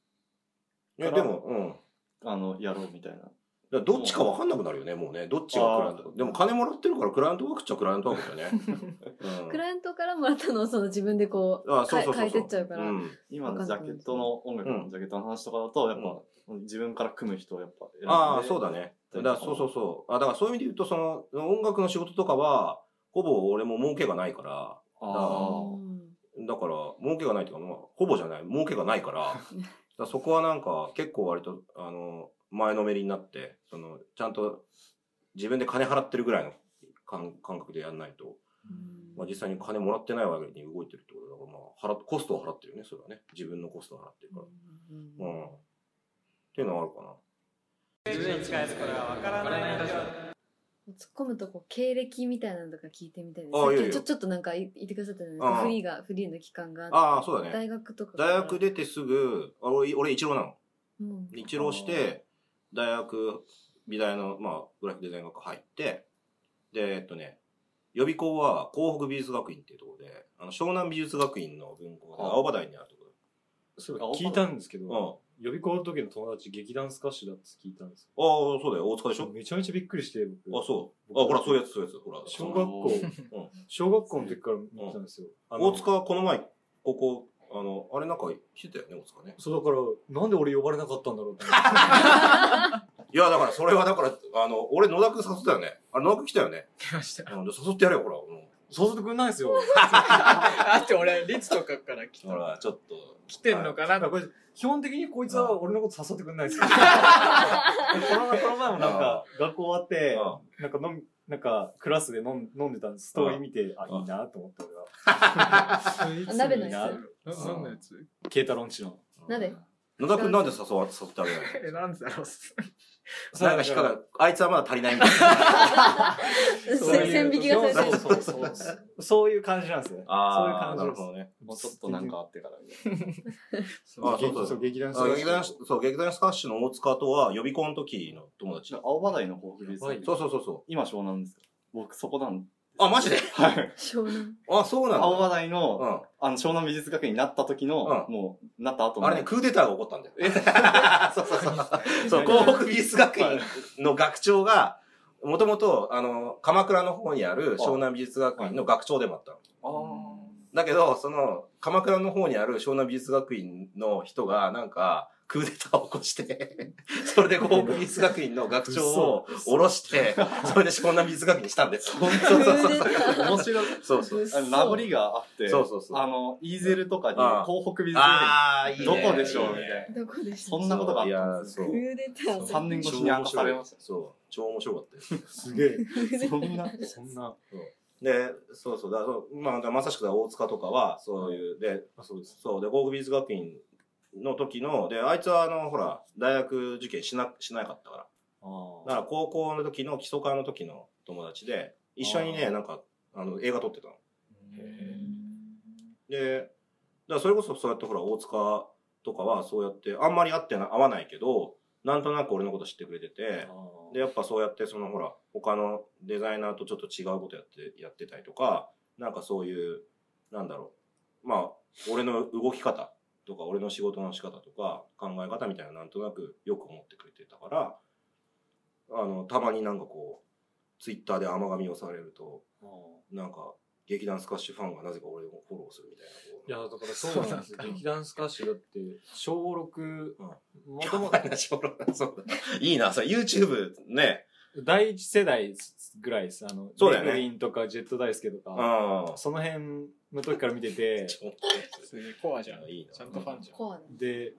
いや、でも、うん。あのやろうみたいなどっちか分かんなくなるよね、もうね。どっちがクライアントか。でも金もらってるからクライアントワークっちゃクライアントワークだよね。<laughs> うん。クライアントからもらったのをその自分でこうあそうそうそうそう。変えてっちゃうから、うん。今のジャケットの音楽のジャケットの話とかだとやっぱ、自分から組む人をやっぱ選んでああ、そうだね。だからそうそうそう。あだからそういう意味で言うと、その、音楽の仕事とかは、ほぼ俺も儲けがないから、あうんだから、儲けがないというか、まあ、ほぼじゃない、儲けがないから、<laughs> だからそこはなんか、結構割と、あの、前のめりになって、その、ちゃんと、自分で金払ってるぐらいの感感覚でやんないと、まあ実際に金もらってないわけに動いてるってことだから、まあ、払っコストを払ってるよね、それはね。自分のコストを払ってるから。うん。っていうのはあるかな。突っ込むとこう経歴みたいなのとか聞いてみたいですあいいよいいよさっきちょちょっとなんか言言ってくださったじゃないですかフリーがフリーの期間がってああ、そうだね。大学とか大学出てすぐ、あ俺、俺一郎なの。うん一浪して、大学、美大の、まあ、グラフィックデザイン学科入って、で、えっとね、予備校は東北美術学院っていうところで、あの、湘南美術学院の分校で、あ青葉台にあるとこそう聞いたんですけど、ろ。予備校の時の友達劇団スカッシュだって聞いたんですうん。ああ、そうだよ。大塚でしよ。ょめちゃめちゃびっくりして、僕。あ、そう。あ、ほら、そういうやつ、そういうやつ。ほら。小学校、うん小学校の時から見てたんですよ。大塚はこの前、ここ、あの、あれなんか来てたよね、大塚ね。そうだから、なんで俺呼ばれなかったんだろうって。<laughs> いや、だから、それはだから、あの、俺野田くん誘ったよね。あれ、野田くん来たよね。来ましたうん、で誘ってやれよ、ほら。うん誘ってくんないですよ。<laughs> だって俺律とかから来たほら、ちょっと。来てんのかな？なんかこれ、基本的にこいつは俺のこと誘ってくんないですよ。<laughs> このこの前もなんか、学校終わって、うなんか飲み、なんか、クラスで飲ん飲んでたんです。ストーリー見て、あ、うんいいなと思って俺は。あ <laughs> 鍋のやつななんのやつケータロンチの。なんで野田くんなんで誘わ誘ってあげないえ、なんでだろう。のなんか引っかかる。あいつはまだ足りないみたいな。<laughs> そういう線引きがされてるそうそうそうそう。そういう感じなんですね。そういうああ、感じですなるほどね。もうちょっとなんかあってから。あそうそうそう、劇団あ劇団、そう、劇団スカッシュの大塚とは予備校の時の友達。青葉台の方フリーはいそうそうそうそう。今湘南ですか？僕そこなんあ、マジで？はい。湘南。あ、そうなんだ。青葉台の、うん。あの、湘南美術学院になった時の、うもう、なった後の。あれね、クーデターが起こったんだよ。<laughs> そうそうそう。そう、東北美術学院の学長が、もともと、あの、鎌倉の方にある湘南美術学院の学長でもあったの。あだけど、その、鎌倉の方にある湘南美術学院の人が、なんか、クーデターを起こして、<laughs> それで東北美術学院の学長を下ろして、それで湘南美術学院にしたんですよ。そうそうそうそう。あ。面白い。そうそう。あの名残があって、そうそうそうあの、イーゼルとかにああ東北美術ああ、いいね。どこでしょうみたいどこでしそんなことがあいやったんですそうク。ーデター3年越しに明かされました。そう。超面白かったです。すげえ。そんな。そんな。で、そうそう、だそうまあ、まさしく大塚とかは、そういう、で、あ、そうです。そう、で、航空美術学院の時の、で、あいつは、あの、ほら、大学受験しな、しなかったから。あだから、高校の時の基礎科の時の友達で、一緒にね、なんか、あの、映画撮ってたの。で、だからそれこそそうやってほら、大塚とかはそうやって、あんまり会ってな、会わないけど、なんとなく俺のこと知ってくれてて、で、やっぱそうやってそのほら、他のデザイナーとちょっと違うことやって、やってたりとか、なんかそういう、なんだろう。まあ、俺の動き方とか、俺の仕事の仕方とか、考え方みたいななんとなくよく思ってくれてたから、あの、たまになんかこう、ツイッターで甘噛みをされると、なんか、劇団スカッシュファンがなぜか俺をフォローするみたいな。いや、だからそうなんですよ。劇団スカッシュだって、小6、もともやばいな小六そうだいいな、それ YouTube ね。第一世代ぐらいです。あの、そうだよねレグリンとかジェットダイスケとか。その辺の時から見てて、<laughs> ちょすげえコアじゃん。いいなちゃんとファンじゃん。コアな。で、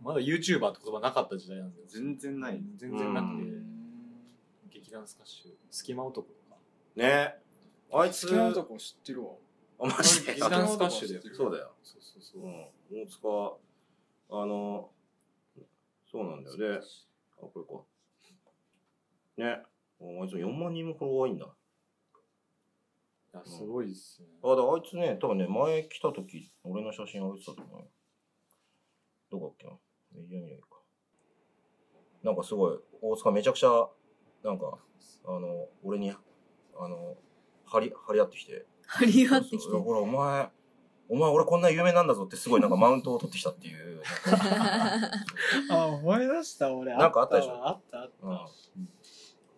まだ YouTuber って言葉なかった時代なんですよ。全然ない。全然なくてう、劇団スカッシュ、隙間男とか。ね。あいつ、好きな男知ってるわ。あ、マジで？劇団スカッシュだよ。そうだよ。そうそうそうう。ん。大塚、あの、そうなんだよ。で、あ、これか。ね。ああいつ4万人もフォロワーいんだ。いや、すごいっすね。あ、だからあいつね、多分ね、前来た時、俺の写真上げてたと思うよ。どこだっけな？メディアにはいいか。なんかすごい、大塚めちゃくちゃ、なんか、あの、俺に、あの、張り、張り合ってきて。張り合ってきてほら、お前、お前俺こんな有名なんだぞってすごいなんかマウントを取ってきたっていう。<laughs> <laughs> あ、思い出した、俺。なんかあったでしょ？あった、あっうんた。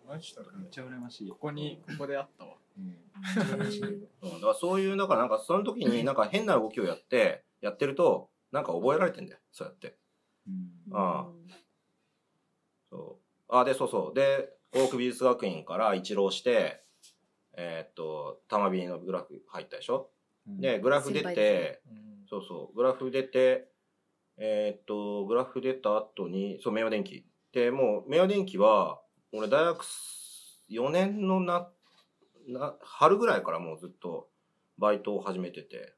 マジだめっちゃ羨ましい。ここに、ここであったわ。うん、だからそういう、だからなんかその時になんか変な動きをやって、やってると、なんか覚えられてんだよ。そうやって。ああそう。あ、で、そうそう。で、航空美術学院から一浪して、えーっと、玉美のグラフ入ったでしょ、で、グラフ出てで、そうそう、グラフ出て、えーっと、グラフ出た後に、そう、明和電機。で、もう、明和電機は、俺大学4年のな、な、春ぐらいからもうずっとバイトを始めてて。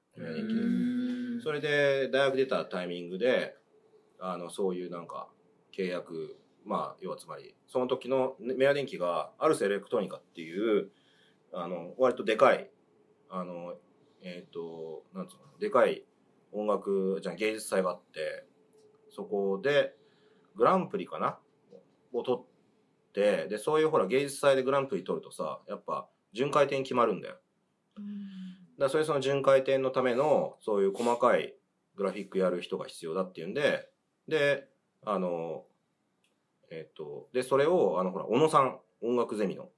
それで、大学出たタイミングで、あの、そういうなんか、契約、まあ、要はつまり、その時のメア電機が、アルスエレクトロニカっていう、あの、割とでかい、あの、えっ、と、なんつうの、でかい音楽、じゃあ芸術祭があって、そこで、グランプリかな？を取って、で、そういうほら、芸術祭でグランプリ取るとさ、やっぱ、巡回転決まるんだよ。だからそれその巡回転のためのそういう細かいグラフィックやる人が必要だっていうんでであのえっ、とでそれをあのほら小野さん音楽ゼミの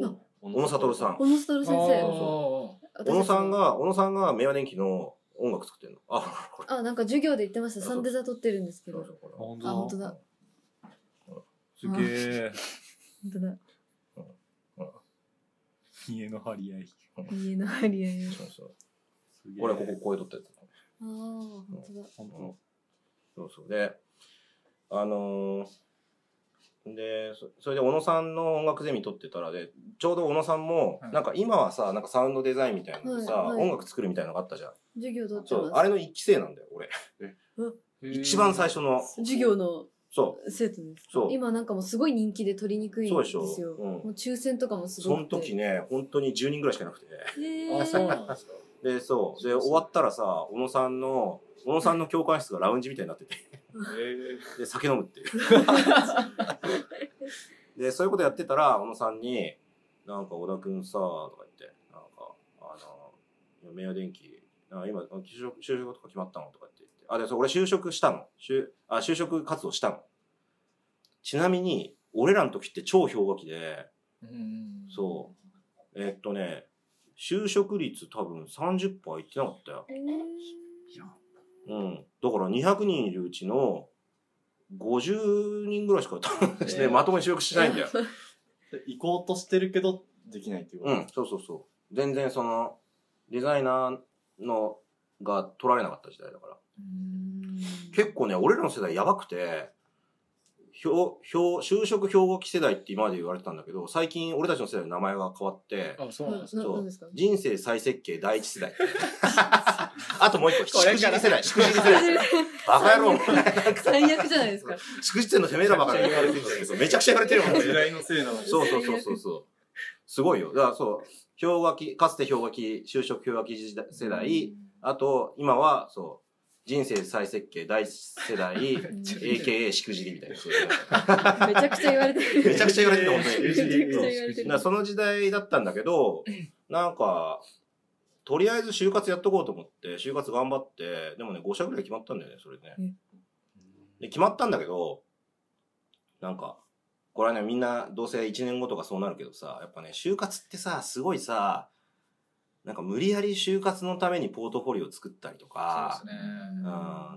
あ小野悟さん小野悟先そう生。そう小野さんが小野さんが明和電機の音楽作ってるのああ、なんか授業で言ってました。サンデザ撮ってるんですけど。あ、本当だ。すげえ。本当だ。家の張り合い。家の張り合いを。そうそうすげえこれこここういう撮ったやつああ、本当だ。本当そうそう。で、あのーで、そそれで小野さんの音楽ゼミ撮ってたらで、ちょうど小野さんも、はいなんか今はさ、なんかサウンドデザインみたいなのでさ、はいはい音楽作るみたいなのがあったじゃん。授業撮ってそう、ます。あれの一期生なんだよ、俺。一番最初の、授業のそ生徒ですか？そう今なんかもうすごい人気で取りにくいんそうでよ。ですしょ？うんもう抽選とかもう。すごくて。その時ね、本当に10人ぐらいしかいなくて。へーあ、そうなんですか。で、そう。で、終わったらさ、小野さんの、小野さんの教官室がラウンジみたいになってて、で、酒飲むっていう。<laughs> で、そういうことやってたら、小野さんに、なんか、小田くんさ、とか言って、なんか、あの、明和電機、なんか今、就職、就職とか決まったの？とかって言って、あ、で、そう、俺就職したの。就、あ、就職活動したの。ちなみに、俺らの時って超氷河期で、うんそう。えっとね、就職率多分30%いってなかったよ。へうん。だから200人いるうちの50人ぐらいしかね、えーまともに就職しないんだよ。<laughs> 行こうとしてるけど、できないっていうこと？うん、そうそうそう。全然その、デザイナーのが取られなかった時代だから。結構ね、俺らの世代やばくて、表、表、就職氷河期世代って今まで言われてたんだけど、最近俺たちの世代の名前が変わって、あ、そうなんですか。人生再設計第一世代。<laughs> あともう一個、しこれからくじり世代、しくじり世代。<laughs> バカ野郎、最悪じゃないですか。しくじってんのてめえらばか言われてるんだけど、めちゃくちゃ言われてるもんね。時代のせいなのに。そうそうそうそうそう。すごいよ。だからそう、氷河期、かつて氷河期、就職氷河期時代世代、あと、今は、そう、人生再設計第一世代、<laughs> AKA しくじりみたいな。めちゃくちゃ言われてる。めちゃくちゃ言われてる、本当に。めちゃくちゃ言われてる。その時代だったんだけど、なんか、とりあえず就活やっとこうと思って、就活頑張って、でもね、5社ぐらい決まったんだよね、それでね。で、決まったんだけど、なんか、これはね、みんなどうせ1年後とかそうなるけどさ、やっぱね、就活ってさ、すごいさ、なんか無理やり就活のためにポートフォリオ作ったりとかそう、ですね。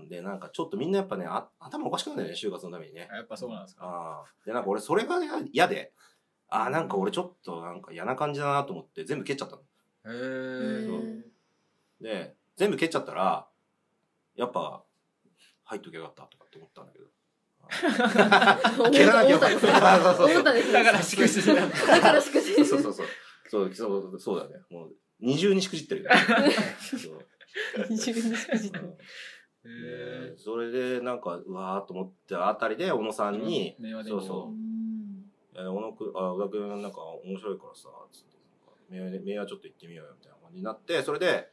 うん、で、なんかちょっとみんなやっぱね、あ頭おかしくなるよね、就活のためにね。やっぱそうなんですか。ああ。で、なんか俺それが嫌で、ああ、なんか俺ちょっとなんか嫌な感じだなと思って全部蹴っちゃったの。へーで、全部蹴っちゃったら、やっぱ、入っときゃよかったとかって思ったんだけど。<laughs> 蹴らなきゃよかった。<laughs> そうそうそう思ったんですよだからしくだ。だからしくそうそう。そう、そう、そうだね。もう、二重にしくじってるよ。そう自分にしくじって。へでそれで、なんか、うわーっと思ってあたりで、小野さんに、そうそう。え小野くん、あ、小田くんなんか面白いからさ、つって、明和ちょっと行ってみようよ、みたいな感じになって、それで、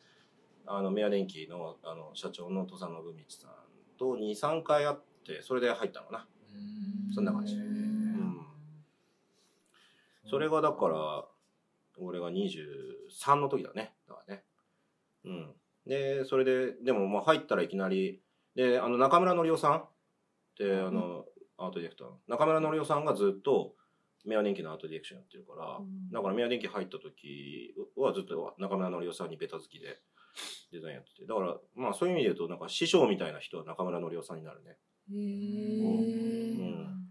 あの、明和電機の、あの、社長の土佐信道さんと2、3回会って、それで入ったのかな。そんな感じうん。それがだから、俺が23の時だね。だからね。うん。で、それで、でもまあ入ったらいきなり、で、あの、中村のりおさんって、あの、アートディレクターの。中村のりおさんがずっと、明和電機のアートディレクションやってるから、だから明和電機入った時はずっと中村のりおさんにベタ好きでデザインやってて。だから、まあそういう意味で言うと、なんか師匠みたいな人は中村のりおさんになるね。へーうんあ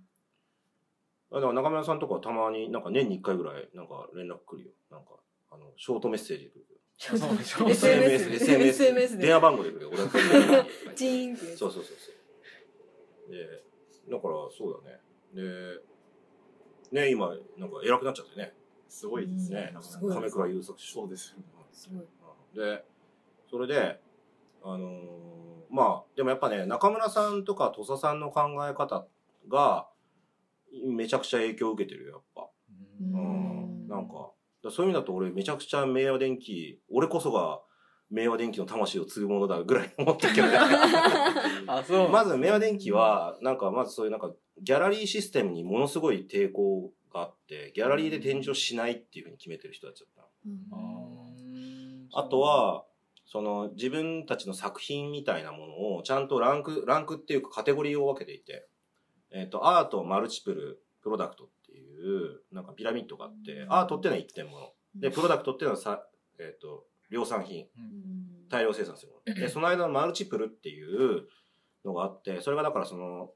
だから中村さんとかはたまになんか年に1回ぐらいなんか連絡来るよ。なんか、あの、ショートメッセージ来るよ。あそうでしょ SNS SNS で電話番号で来るよ。俺はチーンって。そうそうそうそう。で、だからそうだね。で、ね、今、なんか偉くなっちゃってね。すごいですね。亀倉優作師匠そうですよね。すごい。で、それで、あのーまあ、でもやっぱね、中村さんとか土佐さんの考え方が、めちゃくちゃ影響を受けてるよ、やっぱ。ううんん。なんか、だそういう意味だと俺めちゃくちゃ明和電機、俺こそが明和電機の魂を継ぐものだぐらい思ってるけどね。<laughs> あ、そう。まず明和電機は、なんかまずそういうなんか、ギャラリーシステムにものすごい抵抗があって、ギャラリーで展示をしないっていうふうに決めてる人たちだったの。うんあと、は、その自分たちの作品みたいなものをちゃんとランク、ランクっていうかカテゴリーを分けていて、えっ、と、アート、マルチプル、プロダクトっていう、なんかピラミッドがあって、アートっていうのは一点物。で、プロダクトっていうのはさ、えっ、と、量産品。うん大量生産するもの。で、その間のマルチプルっていうのがあって、それがだからその、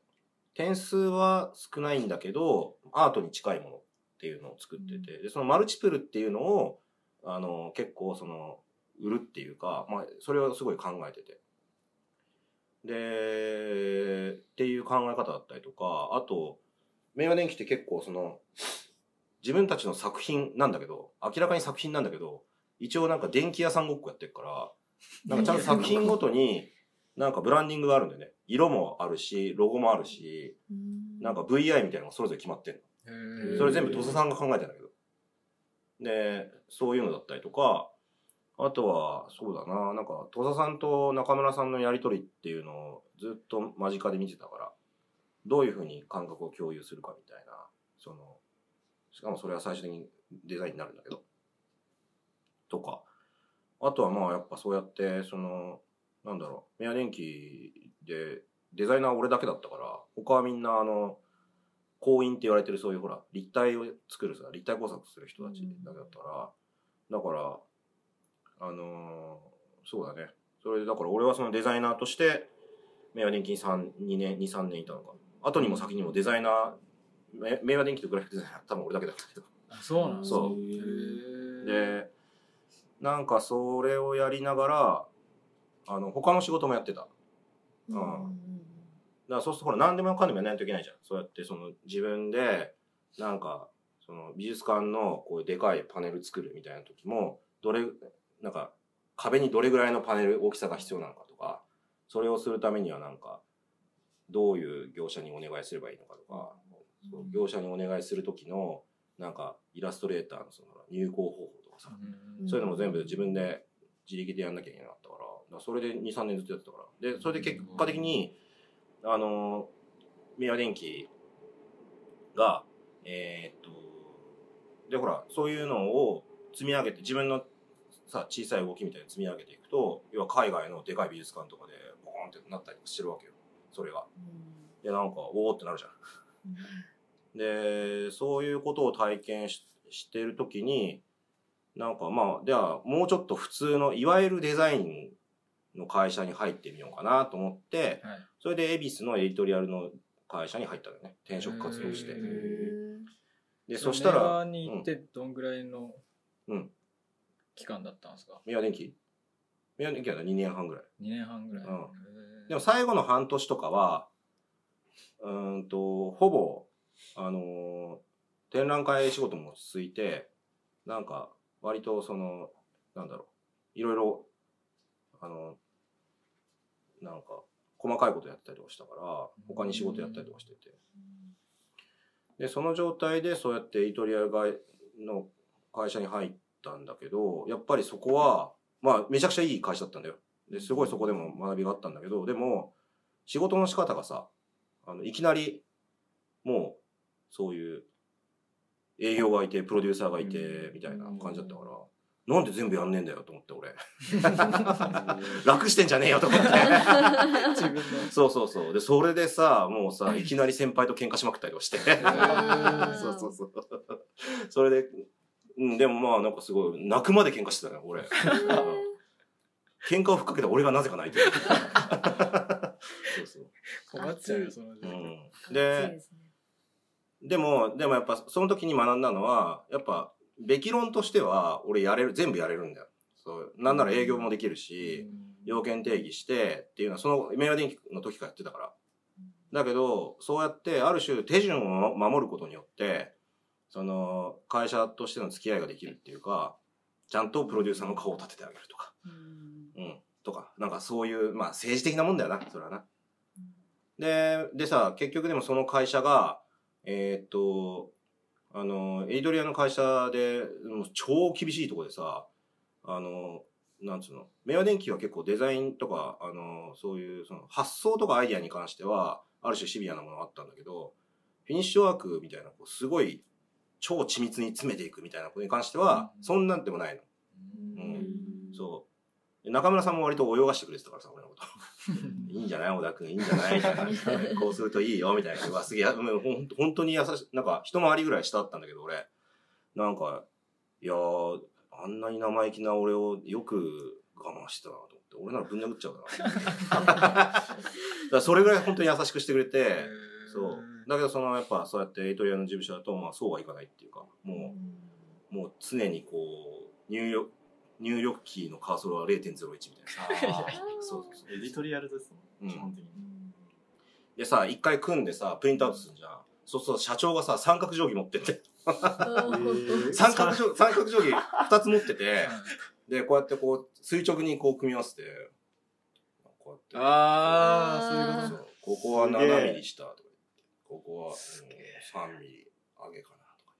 点数は少ないんだけど、アートに近いものっていうのを作ってて、で、そのマルチプルっていうのを、あの、結構その、売るっていうか、まあ、それをすごい考えてて。で、っていう考え方だったりとか、あと、明和電機って結構その、自分たちの作品なんだけど、明らかに作品なんだけど、一応なんか電気屋さんごっこやってるから、なんかちゃんと作品ごとに、なんかブランディングがあるんだよね。色もあるし、ロゴもあるし、うんなんか VI みたいなのがそれぞれ決まってんへの。ーそれ全部土佐さんが考えたんだけど。で、そういうのだったりとか、あとは、そうだな、なんか、土佐さんと中村さんのやりとりっていうのをずっと間近で見てたから、どういうふうに感覚を共有するかみたいな、その、しかもそれは最終的にデザインになるんだけど、とか、あとはまあやっぱそうやって、その、なんだろう、メア電機でデザイナー俺だけだったから、他はみんなあの、工員って言われてるそういうほら、立体を作るさ、立体工作する人たちだけだったから、だから、あのーそうだね。それでだから俺はそのデザイナーとして、明和電機に3、2年、2、3年いたのか。後にも先にもデザイナー、め明和電機とグラフィックデザイナー多分俺だけだったけど。あそうなんですそうで、なんかそれをやりながら、あの、他の仕事もやってた。うんだからそうするとほら何でもかんでもやらないといけないじゃん。そうやってその自分で、なんか、その美術館のこういうでかいパネル作るみたいな時も、どれ、なんか壁にどれぐらいのパネル大きさが必要なのかとか、それをするためにはなんか、どういう業者にお願いすればいいのかとか、そう業者にお願いする時の、なんかイラストレーターのその入稿方法とかさ、うんそういうのも全部自分で自力でやんなきゃいけなかったから、それで2、3年ずっとやってたから。で、それで結果的に、あの、宮電機が、えーっと、で、ほら、そういうのを積み上げて、自分のさ、小さい動きみたいに積み上げていくと、要は海外のでかい美術館とかで、ボーンってなったりとかしてるわけよ。それが。で、なんか、おーってなるじゃん。で、そういうことを体験ししてるときに、なんかまあ、では、もうちょっと普通の、いわゆるデザインの会社に入ってみようかなと思って、はいそれで恵比寿のエディトリアルの会社に入ったのよね。転職活動してで、そしたら、に行ってどんぐらいのうん期間だったんですか、宮電機宮は2年半ぐらい。2年半ぐらい、うん。でも最後の半年とかは、うーんと、ほぼ、あのー展覧会仕事も落ち着いて、なんか、割とその、なんだろう、いろいろ、あの、なんか、細かいことやったりとかしたから、他に仕事やったりとかしてて。で、その状態でそうやってイトリアル会の会社に入ったんだけど、やっぱりそこは、まあ、めちゃくちゃいい会社だったんだよ。で、すごいそこでも学びがあったんだけど、でも、仕事の仕方がさ、あの、いきなり、もう、そういう、営業がいて、プロデューサーがいて、みたいな感じだったから、なんで全部やんねえんだよと思って、俺。<laughs> 楽してんじゃねえよと思って。自分のそうそうそう。で、それでさ、もうさ、<laughs> いきなり先輩と喧嘩しまくったりとかして。ーそうそうそう。それで、うん、でもまあなんかすごい、泣くまで喧嘩してたね、俺。喧嘩をふっかけた俺がなぜか泣いてる。<laughs> そうそう。困っちゃうよその時う間、ん。で、でも、でもやっぱその時に学んだのは、やっぱ、べき論としては、俺やれる、全部やれるんだよ。そう。なんなら営業もできるし、要件定義してっていうのは、その、明和電機の時からやってたから。だけど、そうやって、ある種手順を守ることによって、その、会社としての付き合いができるっていうか、ちゃんとプロデューサーの顔を立ててあげるとか、うん。うん。とか、なんかそういう、まあ政治的なもんだよな、それはな。で、でさ、結局でもその会社が、えーっと、あの、エイドリアの会社で、もう超厳しいところでさ、あの、なんつうの、明和電機は結構デザインとか、あの、そういう、その発想とかアイディアに関しては、ある種シビアなものがあったんだけど、フィニッシュワークみたいな、こうすごい、超緻密に詰めていくみたいなことに関しては、うんそんなんでもないの。うんそう。で中村さんも割と泳がしてくれてたからさ、俺のこと。<laughs> いいんじゃない？小田君、いいんじゃない？みたいな。<laughs> こうするといいよ、みたいな。うわ、すげえ、本当に優しい、なんか、一回りぐらい下だったんだけど、俺。なんか、いやー、あんなに生意気な俺をよく我慢してたなと思って、俺ならぶん殴っちゃうかな。<laughs> だからそれぐらい本当に優しくしてくれて、そう。だけど、その、やっぱ、そうやってエイトリアの事務所だと、まあ、そうはいかないっていうか、もう、もう常にこう、入力、入力キーのカーソルは0.01みたいな。そうそうそう。エディトリアルですもん、うん基本的に。でさ、一回組んでさ、プリントアウトするじゃん。そうそう、社長がさ、三角定規持ってて。三角定三角定規二つ持ってて、で、こうやってこう、垂直にこう組み合わせて、こうやって。ああ、そういうことそうここは7ミリ下とかここは、うん、3ミリ上げかなとか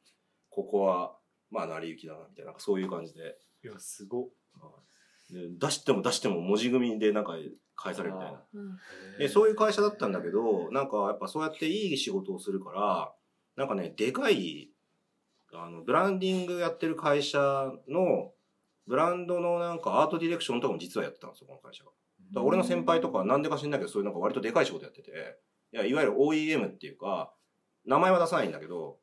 ここは、まあ、成り行きだな、みたいな、そういう感じで。いや、すごっ。で出しても出しても文字組みでなんか返されるみたいな。うんで、そういう会社だったんだけど、なんかやっぱそうやっていい仕事をするから、なんかね、でかい、あの、ブランディングやってる会社の、ブランドのなんかアートディレクションとかも実はやってたんですよ、この会社が。だ俺の先輩とかはなんでか知んないけど、そういうなんか割とでかい仕事やってて、いや、いわゆる OEM っていうか、名前は出さないんだけど、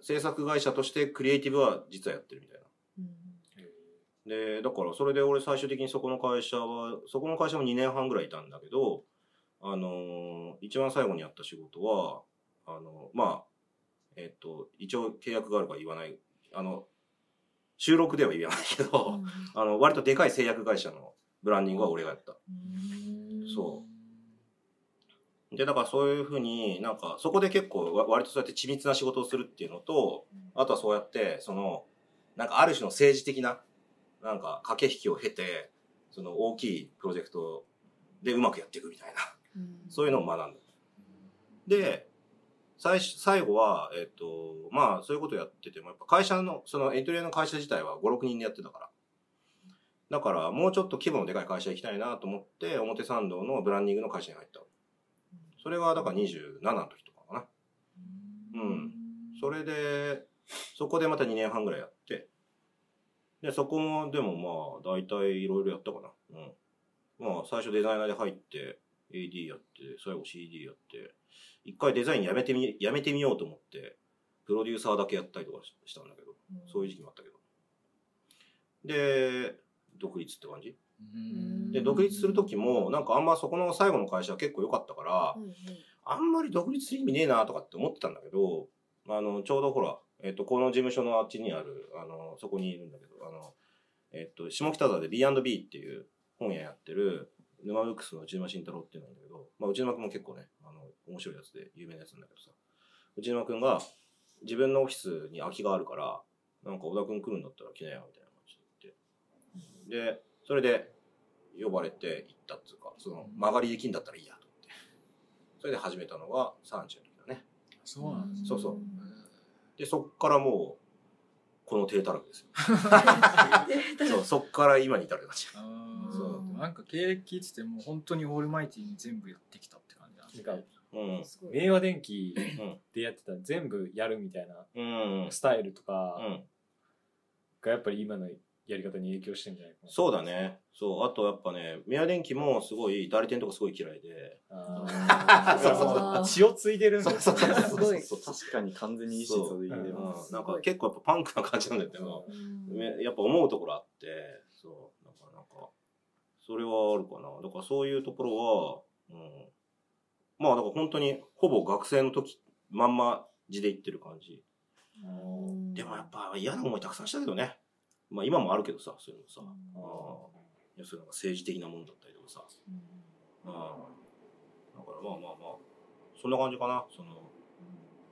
制作会社としてクリエイティブは実はやってるみたいな。うんで、だからそれで俺最終的にそこの会社は、そこの会社も2年半ぐらいいたんだけど、あのー一番最後にやった仕事は、あのまあ、えっと、一応契約があるから言わない、あの、収録では言わないけど、あの、割とでかい製薬会社のブランディングは俺がやった。うんそう。で、だからそういうふうになんか、そこで結構わ割とそうやって緻密な仕事をするっていうのと、あとはそうやって、その、なんかある種の政治的な、なんか駆け引きを経て、その大きいプロジェクトでうまくやっていくみたいな、うんそういうのを学んだ。で、最初、最後は、えっ、と、まあ、そういうことやってても、やっぱ会社の、そのエントリーの会社自体は5、6人でやってたから。だから、もうちょっと規模のでかい会社行きたいなと思って、表参道のブランディングの会社に入った。それが、だから27の時とかかな。うん。それで、そこでまた2年半ぐらいやって、で、そこも、でもまあ、大体いろいろやったかな。うん。まあ、最初デザイナーで入って、AD やって、最後 CD やって、一回デザインやめてみ、やめてみようと思って、プロデューサーだけやったりとかししたんだけど、そういう時期もあったけど。で、独立って感じ？うんで、独立する時も、なんかあんまそこの最後の会社は結構良かったから、うんうん。あんまり独立する意味ねえなとかって思ってたんだけど、あの、ちょうどほら、えっ、と、この事務所のあっちにある、あの、そこにいるんだけど、あの、えっ、と、下北沢で B&B っていう本屋やってる、沼ブックスの内沼慎太郎っていうんだけど、まあ、内沼くんも結構ね、あの、面白いやつで有名なやつなんだけどさ、内沼くんが自分のオフィスに空きがあるから、なんか小田くん来るんだったら来なよ、みたいな感じで言って。で、それで呼ばれて行ったっていうか、その曲がりできんだったらいいやと思って。それで始めたのが30の時だね。そうなんですそうそうで、そっからもう、この低たらくですよ。そう、そっから今に至る感じ。あーそうなんか経歴聞いてても本当にオールマイティに全部やってきたって感じなんですなんか、うん。明和電機うん。でやってた全部やるみたいなうん。スタイルとうかん。がやっぱり今のやり方に影響してるんじゃないかな。そうだね。そう。あとやっぱね、宮電機もすごい、代理店とかすごい嫌いで。ああ <laughs> そうそうそう血を継いでるんだよそうそうそうすごいそう確かに完全に意思うんます。なんか結構やっぱパンクな感じなんだよね。もうんねやっぱ思うところあって、そう。なんか、なんか、それはあるかな。だからそういうところは、うん。まあだから本当に、ほぼ学生の時、まんま字で言ってる感じ。うんでもやっぱ嫌な思いたくさんしたけどね。まあ今もあるけどさ、そういうのさ。うん。ああ要するになんか政治的なものだったりとかさ。うんああだからまあまあまあ、そんな感じかな。その、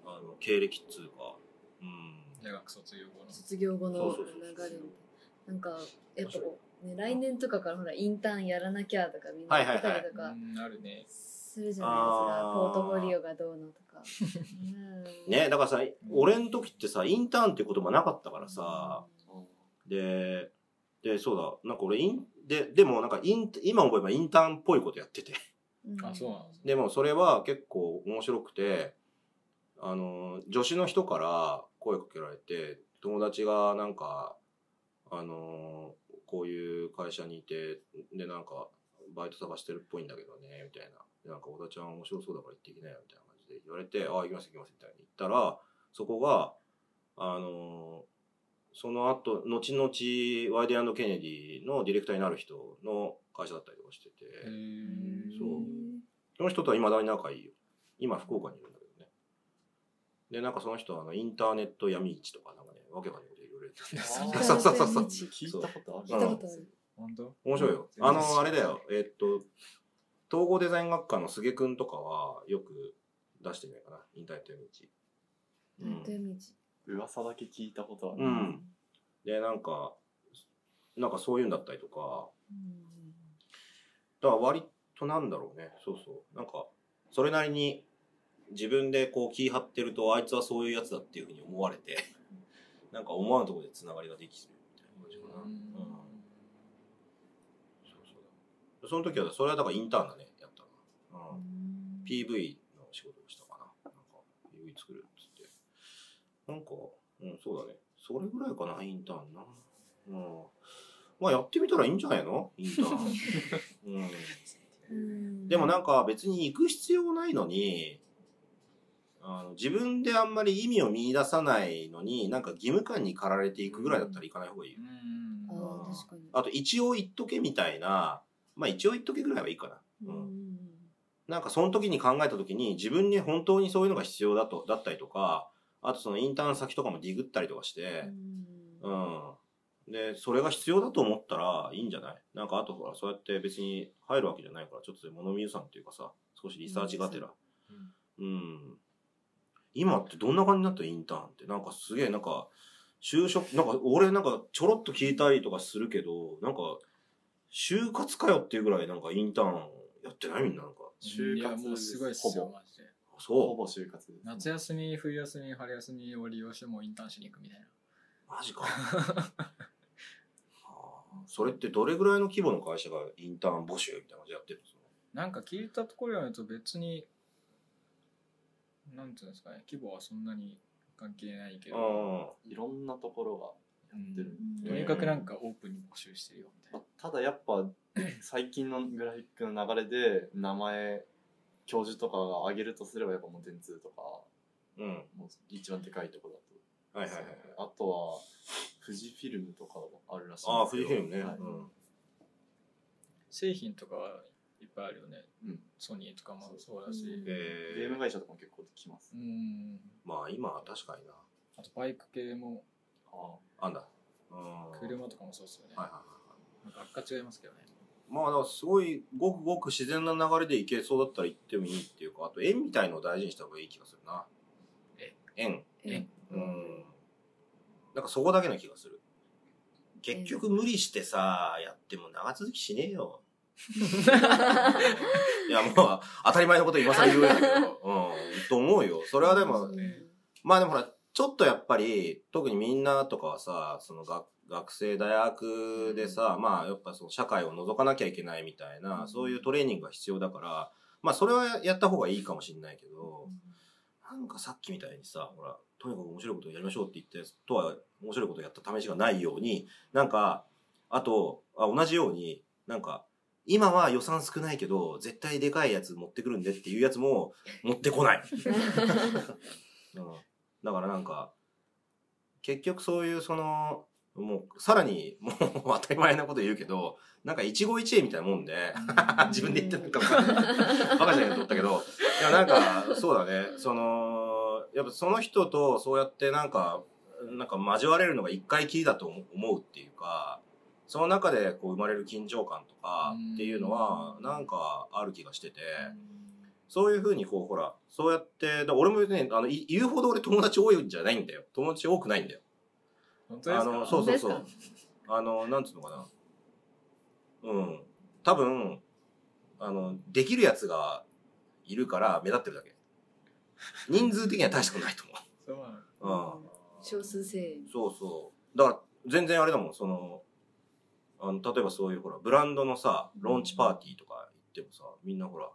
あの、経歴っつうか。うん。大学卒業後の。卒業後のそうそうそう流れ。みたいななんかやっぱこう、ね、来年とかからほらインターンやらなきゃとかみんな言ってたりとかうんあるね。するじゃないですか。ポートフォリオがどうのとか、う <laughs> んね、だからさ、俺の時ってさ、インターンって言葉なかったからさ、で、で、そうだ、なんか俺イン、で、でもなんかイン、今思えばインターンっぽいことやってて。うんあそうなんですでもそれは結構面白くて、あの、女子の人から声かけられて、友達がなんか、あの、こういう会社にいて、で、なんか、バイト探してるっぽいんだけどね、みたいな。でなんか、小田ちゃん面白そうだから行ってきなよ、みたいな感じで言われて、ああ、行きます行きます、みたいに言ったら、そこが、あの、その後、後々、ワイデンケネディのディレクターになる人の会社だったりとかしてて、そうその人とは未だに仲いいよ。今、福岡にいるんだけどね。で、なんかその人はあのインターネット闇市とか、なんかね、わけわかんないこといろいろやってそうそうそうそう。聞いたことある聞いたことある本当？面白いよ。あの、あれだよ。えっと、統合デザイン学科の菅くんとかはよく出してみないかな。インターネット闇市。うなんてん。道噂だけ聞いたことある。うん。で、なんか、なんかそういうんだったりとか、だから割となんだろうね。そうそう。なんか、それなりに自分でこう気張ってると、あいつはそういうやつだっていうふうに思われて、なんか思わぬところで繋がりができるみたいな感じかな。うん。そうそうその時は、それはだからインターンだね、やったの。うん。PV の仕事をしたかな。なんか、PV 作る。なんか、うん、そうだね。それぐらいかな、インターンな。うん。まあやってみたらいいんじゃないの？インターン。<laughs> うん。うんでもなんか別に行く必要ないのに、あの自分であんまり意味を見出さないのに、なんか義務感に駆られていくぐらいだったら行かない方がいいよ。うんあー確かにあと一応言っとけみたいな、まあ一応言っとけぐらいはいいかな。ううん。んなんかその時に考えた時に自分に本当にそういうのが必要だと、だったりとか、あとそのインターン先とかもディグったりとかして、うん。で、それが必要だと思ったらいいんじゃない？なんかあとほら、そうやって別に入るわけじゃないから、ちょっと物見ゆさんっていうかさ、少しリサーチがてら。うん。今ってどんな感じになったインターンって。なんかすげえ、なんか、就職、なんか俺なんかちょろっと聞いたりとかするけど、なんか、就活かよっていうぐらいなんかインターンやってない？みんななんか。いやもうすごいっすよマジでほそう。ぼ就活です。夏休み冬休み春休みを利用してもうインターンしに行くみたいな。マジか。<laughs> はあ。それってどれぐらいの規模の会社がインターン募集みたいな感じでやってるんですかなんか聞いたところによると別になんていうんですかね規模はそんなに関係ないけど。あいろんなところがやってる。うん。とにかくなんかオープンに募集してるよみたいまあただやっぱ最近のグラフィックの流れで名前教授とかが挙げるとすればやっぱもう電通とかあ。うん。もう一番でかいところだとはいはいはい。あとは富士フィルムとかもあるらしいああ、富士フィルムね。はいうん。製品とかはいっぱいあるよねうんソニーとかもそうだしうんえゲーム会社とかも結構来ますうんまあ今は確かにな。あとバイク系もああんだ。うん。車とかもそうですよねはいはいはい。なんか学科違いますけどねまあだからすごいごくごく自然な流れでいけそうだったら行ってもいいっていうか、あと縁みたいのを大事にした方がいい気がするな。え？縁。縁うん。なんかそこだけな気がする。結局無理してさ、やっても長続きしねえよ。<laughs> いや、もう当たり前のこと今更言うんだけど、うん、と思うよ。それはでも、まあでもほら、ちょっとやっぱり、特にみんなとかはさ、その学学生大学でさ、まあやっぱその社会を覗かなきゃいけないみたいな、そういうトレーニングが必要だから、まあそれはやった方がいいかもしれないけど、なんかさっきみたいにさ、ほら、とにかく面白いことをやりましょうって言って、とは面白いことをやった試しがないように、なんか、あと、あ同じように、なんか、今は予算少ないけど、絶対でかいやつ持ってくるんでっていうやつも持ってこない。<laughs> うん、だからなんか、結局そういうその、もう、さらに、もう当たり前なこと言うけど、なんか一期一会みたいなもんで、<laughs> 自分で言ってるのかバカじゃないと思ったけど、いやなんか、そうだね、その、やっぱその人とそうやってなんか、なんか交われるのが一回きりだと思思うっていうか、その中でこう生まれる緊張感とかっていうのは、なんかある気がしてて、そういうふうにこう、ほら、そうやって、俺もね、あの、い言うほど俺友達多いんじゃないんだよ。友達多くないんだよ。本当ですか？あの、そうそうそ本う。あの、なんつうのかな。うん。多分、あの、できるやつがいるから目立ってるだけ。人数的には大したことないとそうなの思う。うん。少数精そうそう。だから、全然あれだもん、その、あの、例えばそういうほら、ブランドのさ、ローンチパーティーとか行ってもさ、みんなほら、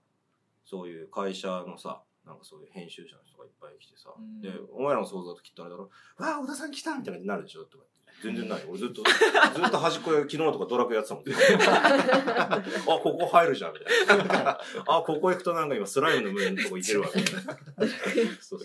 そういう会社のさ、なんかそういう編集者の人がいっぱい来てさ、うんで、お前らの想像だときっとあれだろ、わあ、小田さん来たみたいなになるでしょとか言って全然ない。俺ずっと、<laughs> ずっと端っこで昨日とかドラクエやってたもん。<laughs> あ、ここ入るじゃん、みたいな。<laughs> あ、ここ行くとなんか今スライムの上のとこ行けるわ、みたいな。そう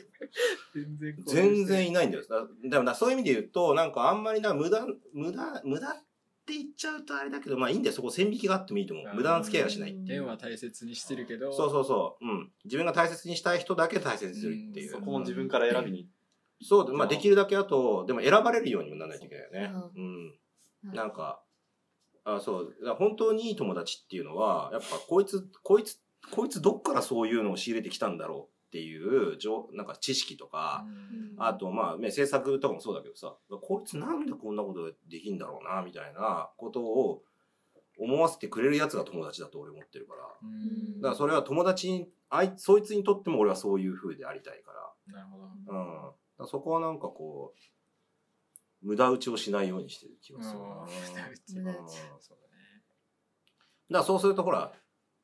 全然全然いないんだよ。だでもなそういう意味で言うと、なんかあんまりな、無駄、無駄、無駄って言っちゃうとあれだけど、まあいいんだよ。そこ線引きがあってもいいと思う。無駄な付き合いはしない。縁は大切にしてるけどそうそうそう。うん。自分が大切にしたい人だけ大切にするっていう。そこも自分から選びにそうで、まあできるだけあと、でも選ばれるようにもならないといけないよね。ううん。なんか、あそう、本当にいい友達っていうのは、やっぱこいつ、こいつ、こいつどっからそういうのを仕入れてきたんだろうっていう、じょなんか知識とか、あと、まあ、ね、制作とかもそうだけどさ、こいつなんでこんなことできんだろうな、みたいなことを、思わせてくれるやつが友達だと俺思ってるから。うんだからそれは友達に、あいそいつにとっても俺はそういう風でありたいかなるほど。ら。うん。そこはなんかこう、無駄打ちをしないようにしてる気がするな。無駄打ちそうだね。だからそうするとほら、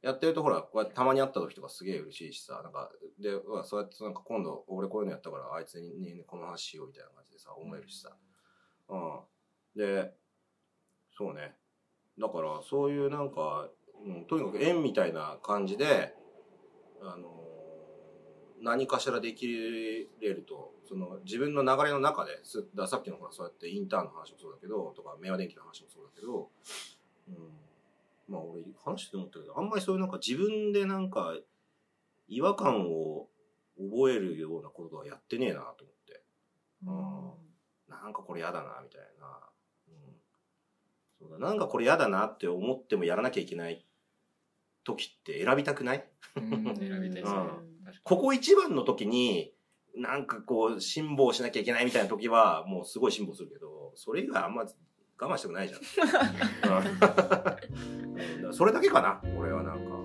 やってるとほら、こうやってたまに会った時とかすげえ嬉しいしさ、なんか、で、うわそうやってなんか今度俺こういうのやったからあいつに、ね、この話しようみたいな感じでさ、思えるしさ。うん。で、そうね。だからそういうなんか、うん、とにかく縁みたいな感じで、あのー何かしらできれると、その自分の流れの中です、だからさっきのほらそうやってインターンの話もそうだけど、とか明和電機の話もそうだけど、うん、まあ俺話して思ったけど、あんまりそういうなんか自分でなんか違和感を覚えるようなことはやってねえなと思って。うん。なんかこれ嫌だな、みたいな。うん、そうだなんかこれ嫌だなって思ってもやらなきゃいけない時って選びたくない？うん。選びたいですね。ここ一番の時に、なんかこう、辛抱しなきゃいけないみたいな時は、もうすごい辛抱するけど、それ以外あんま我慢したくないじゃん。<laughs> それだけかな、俺はなんか。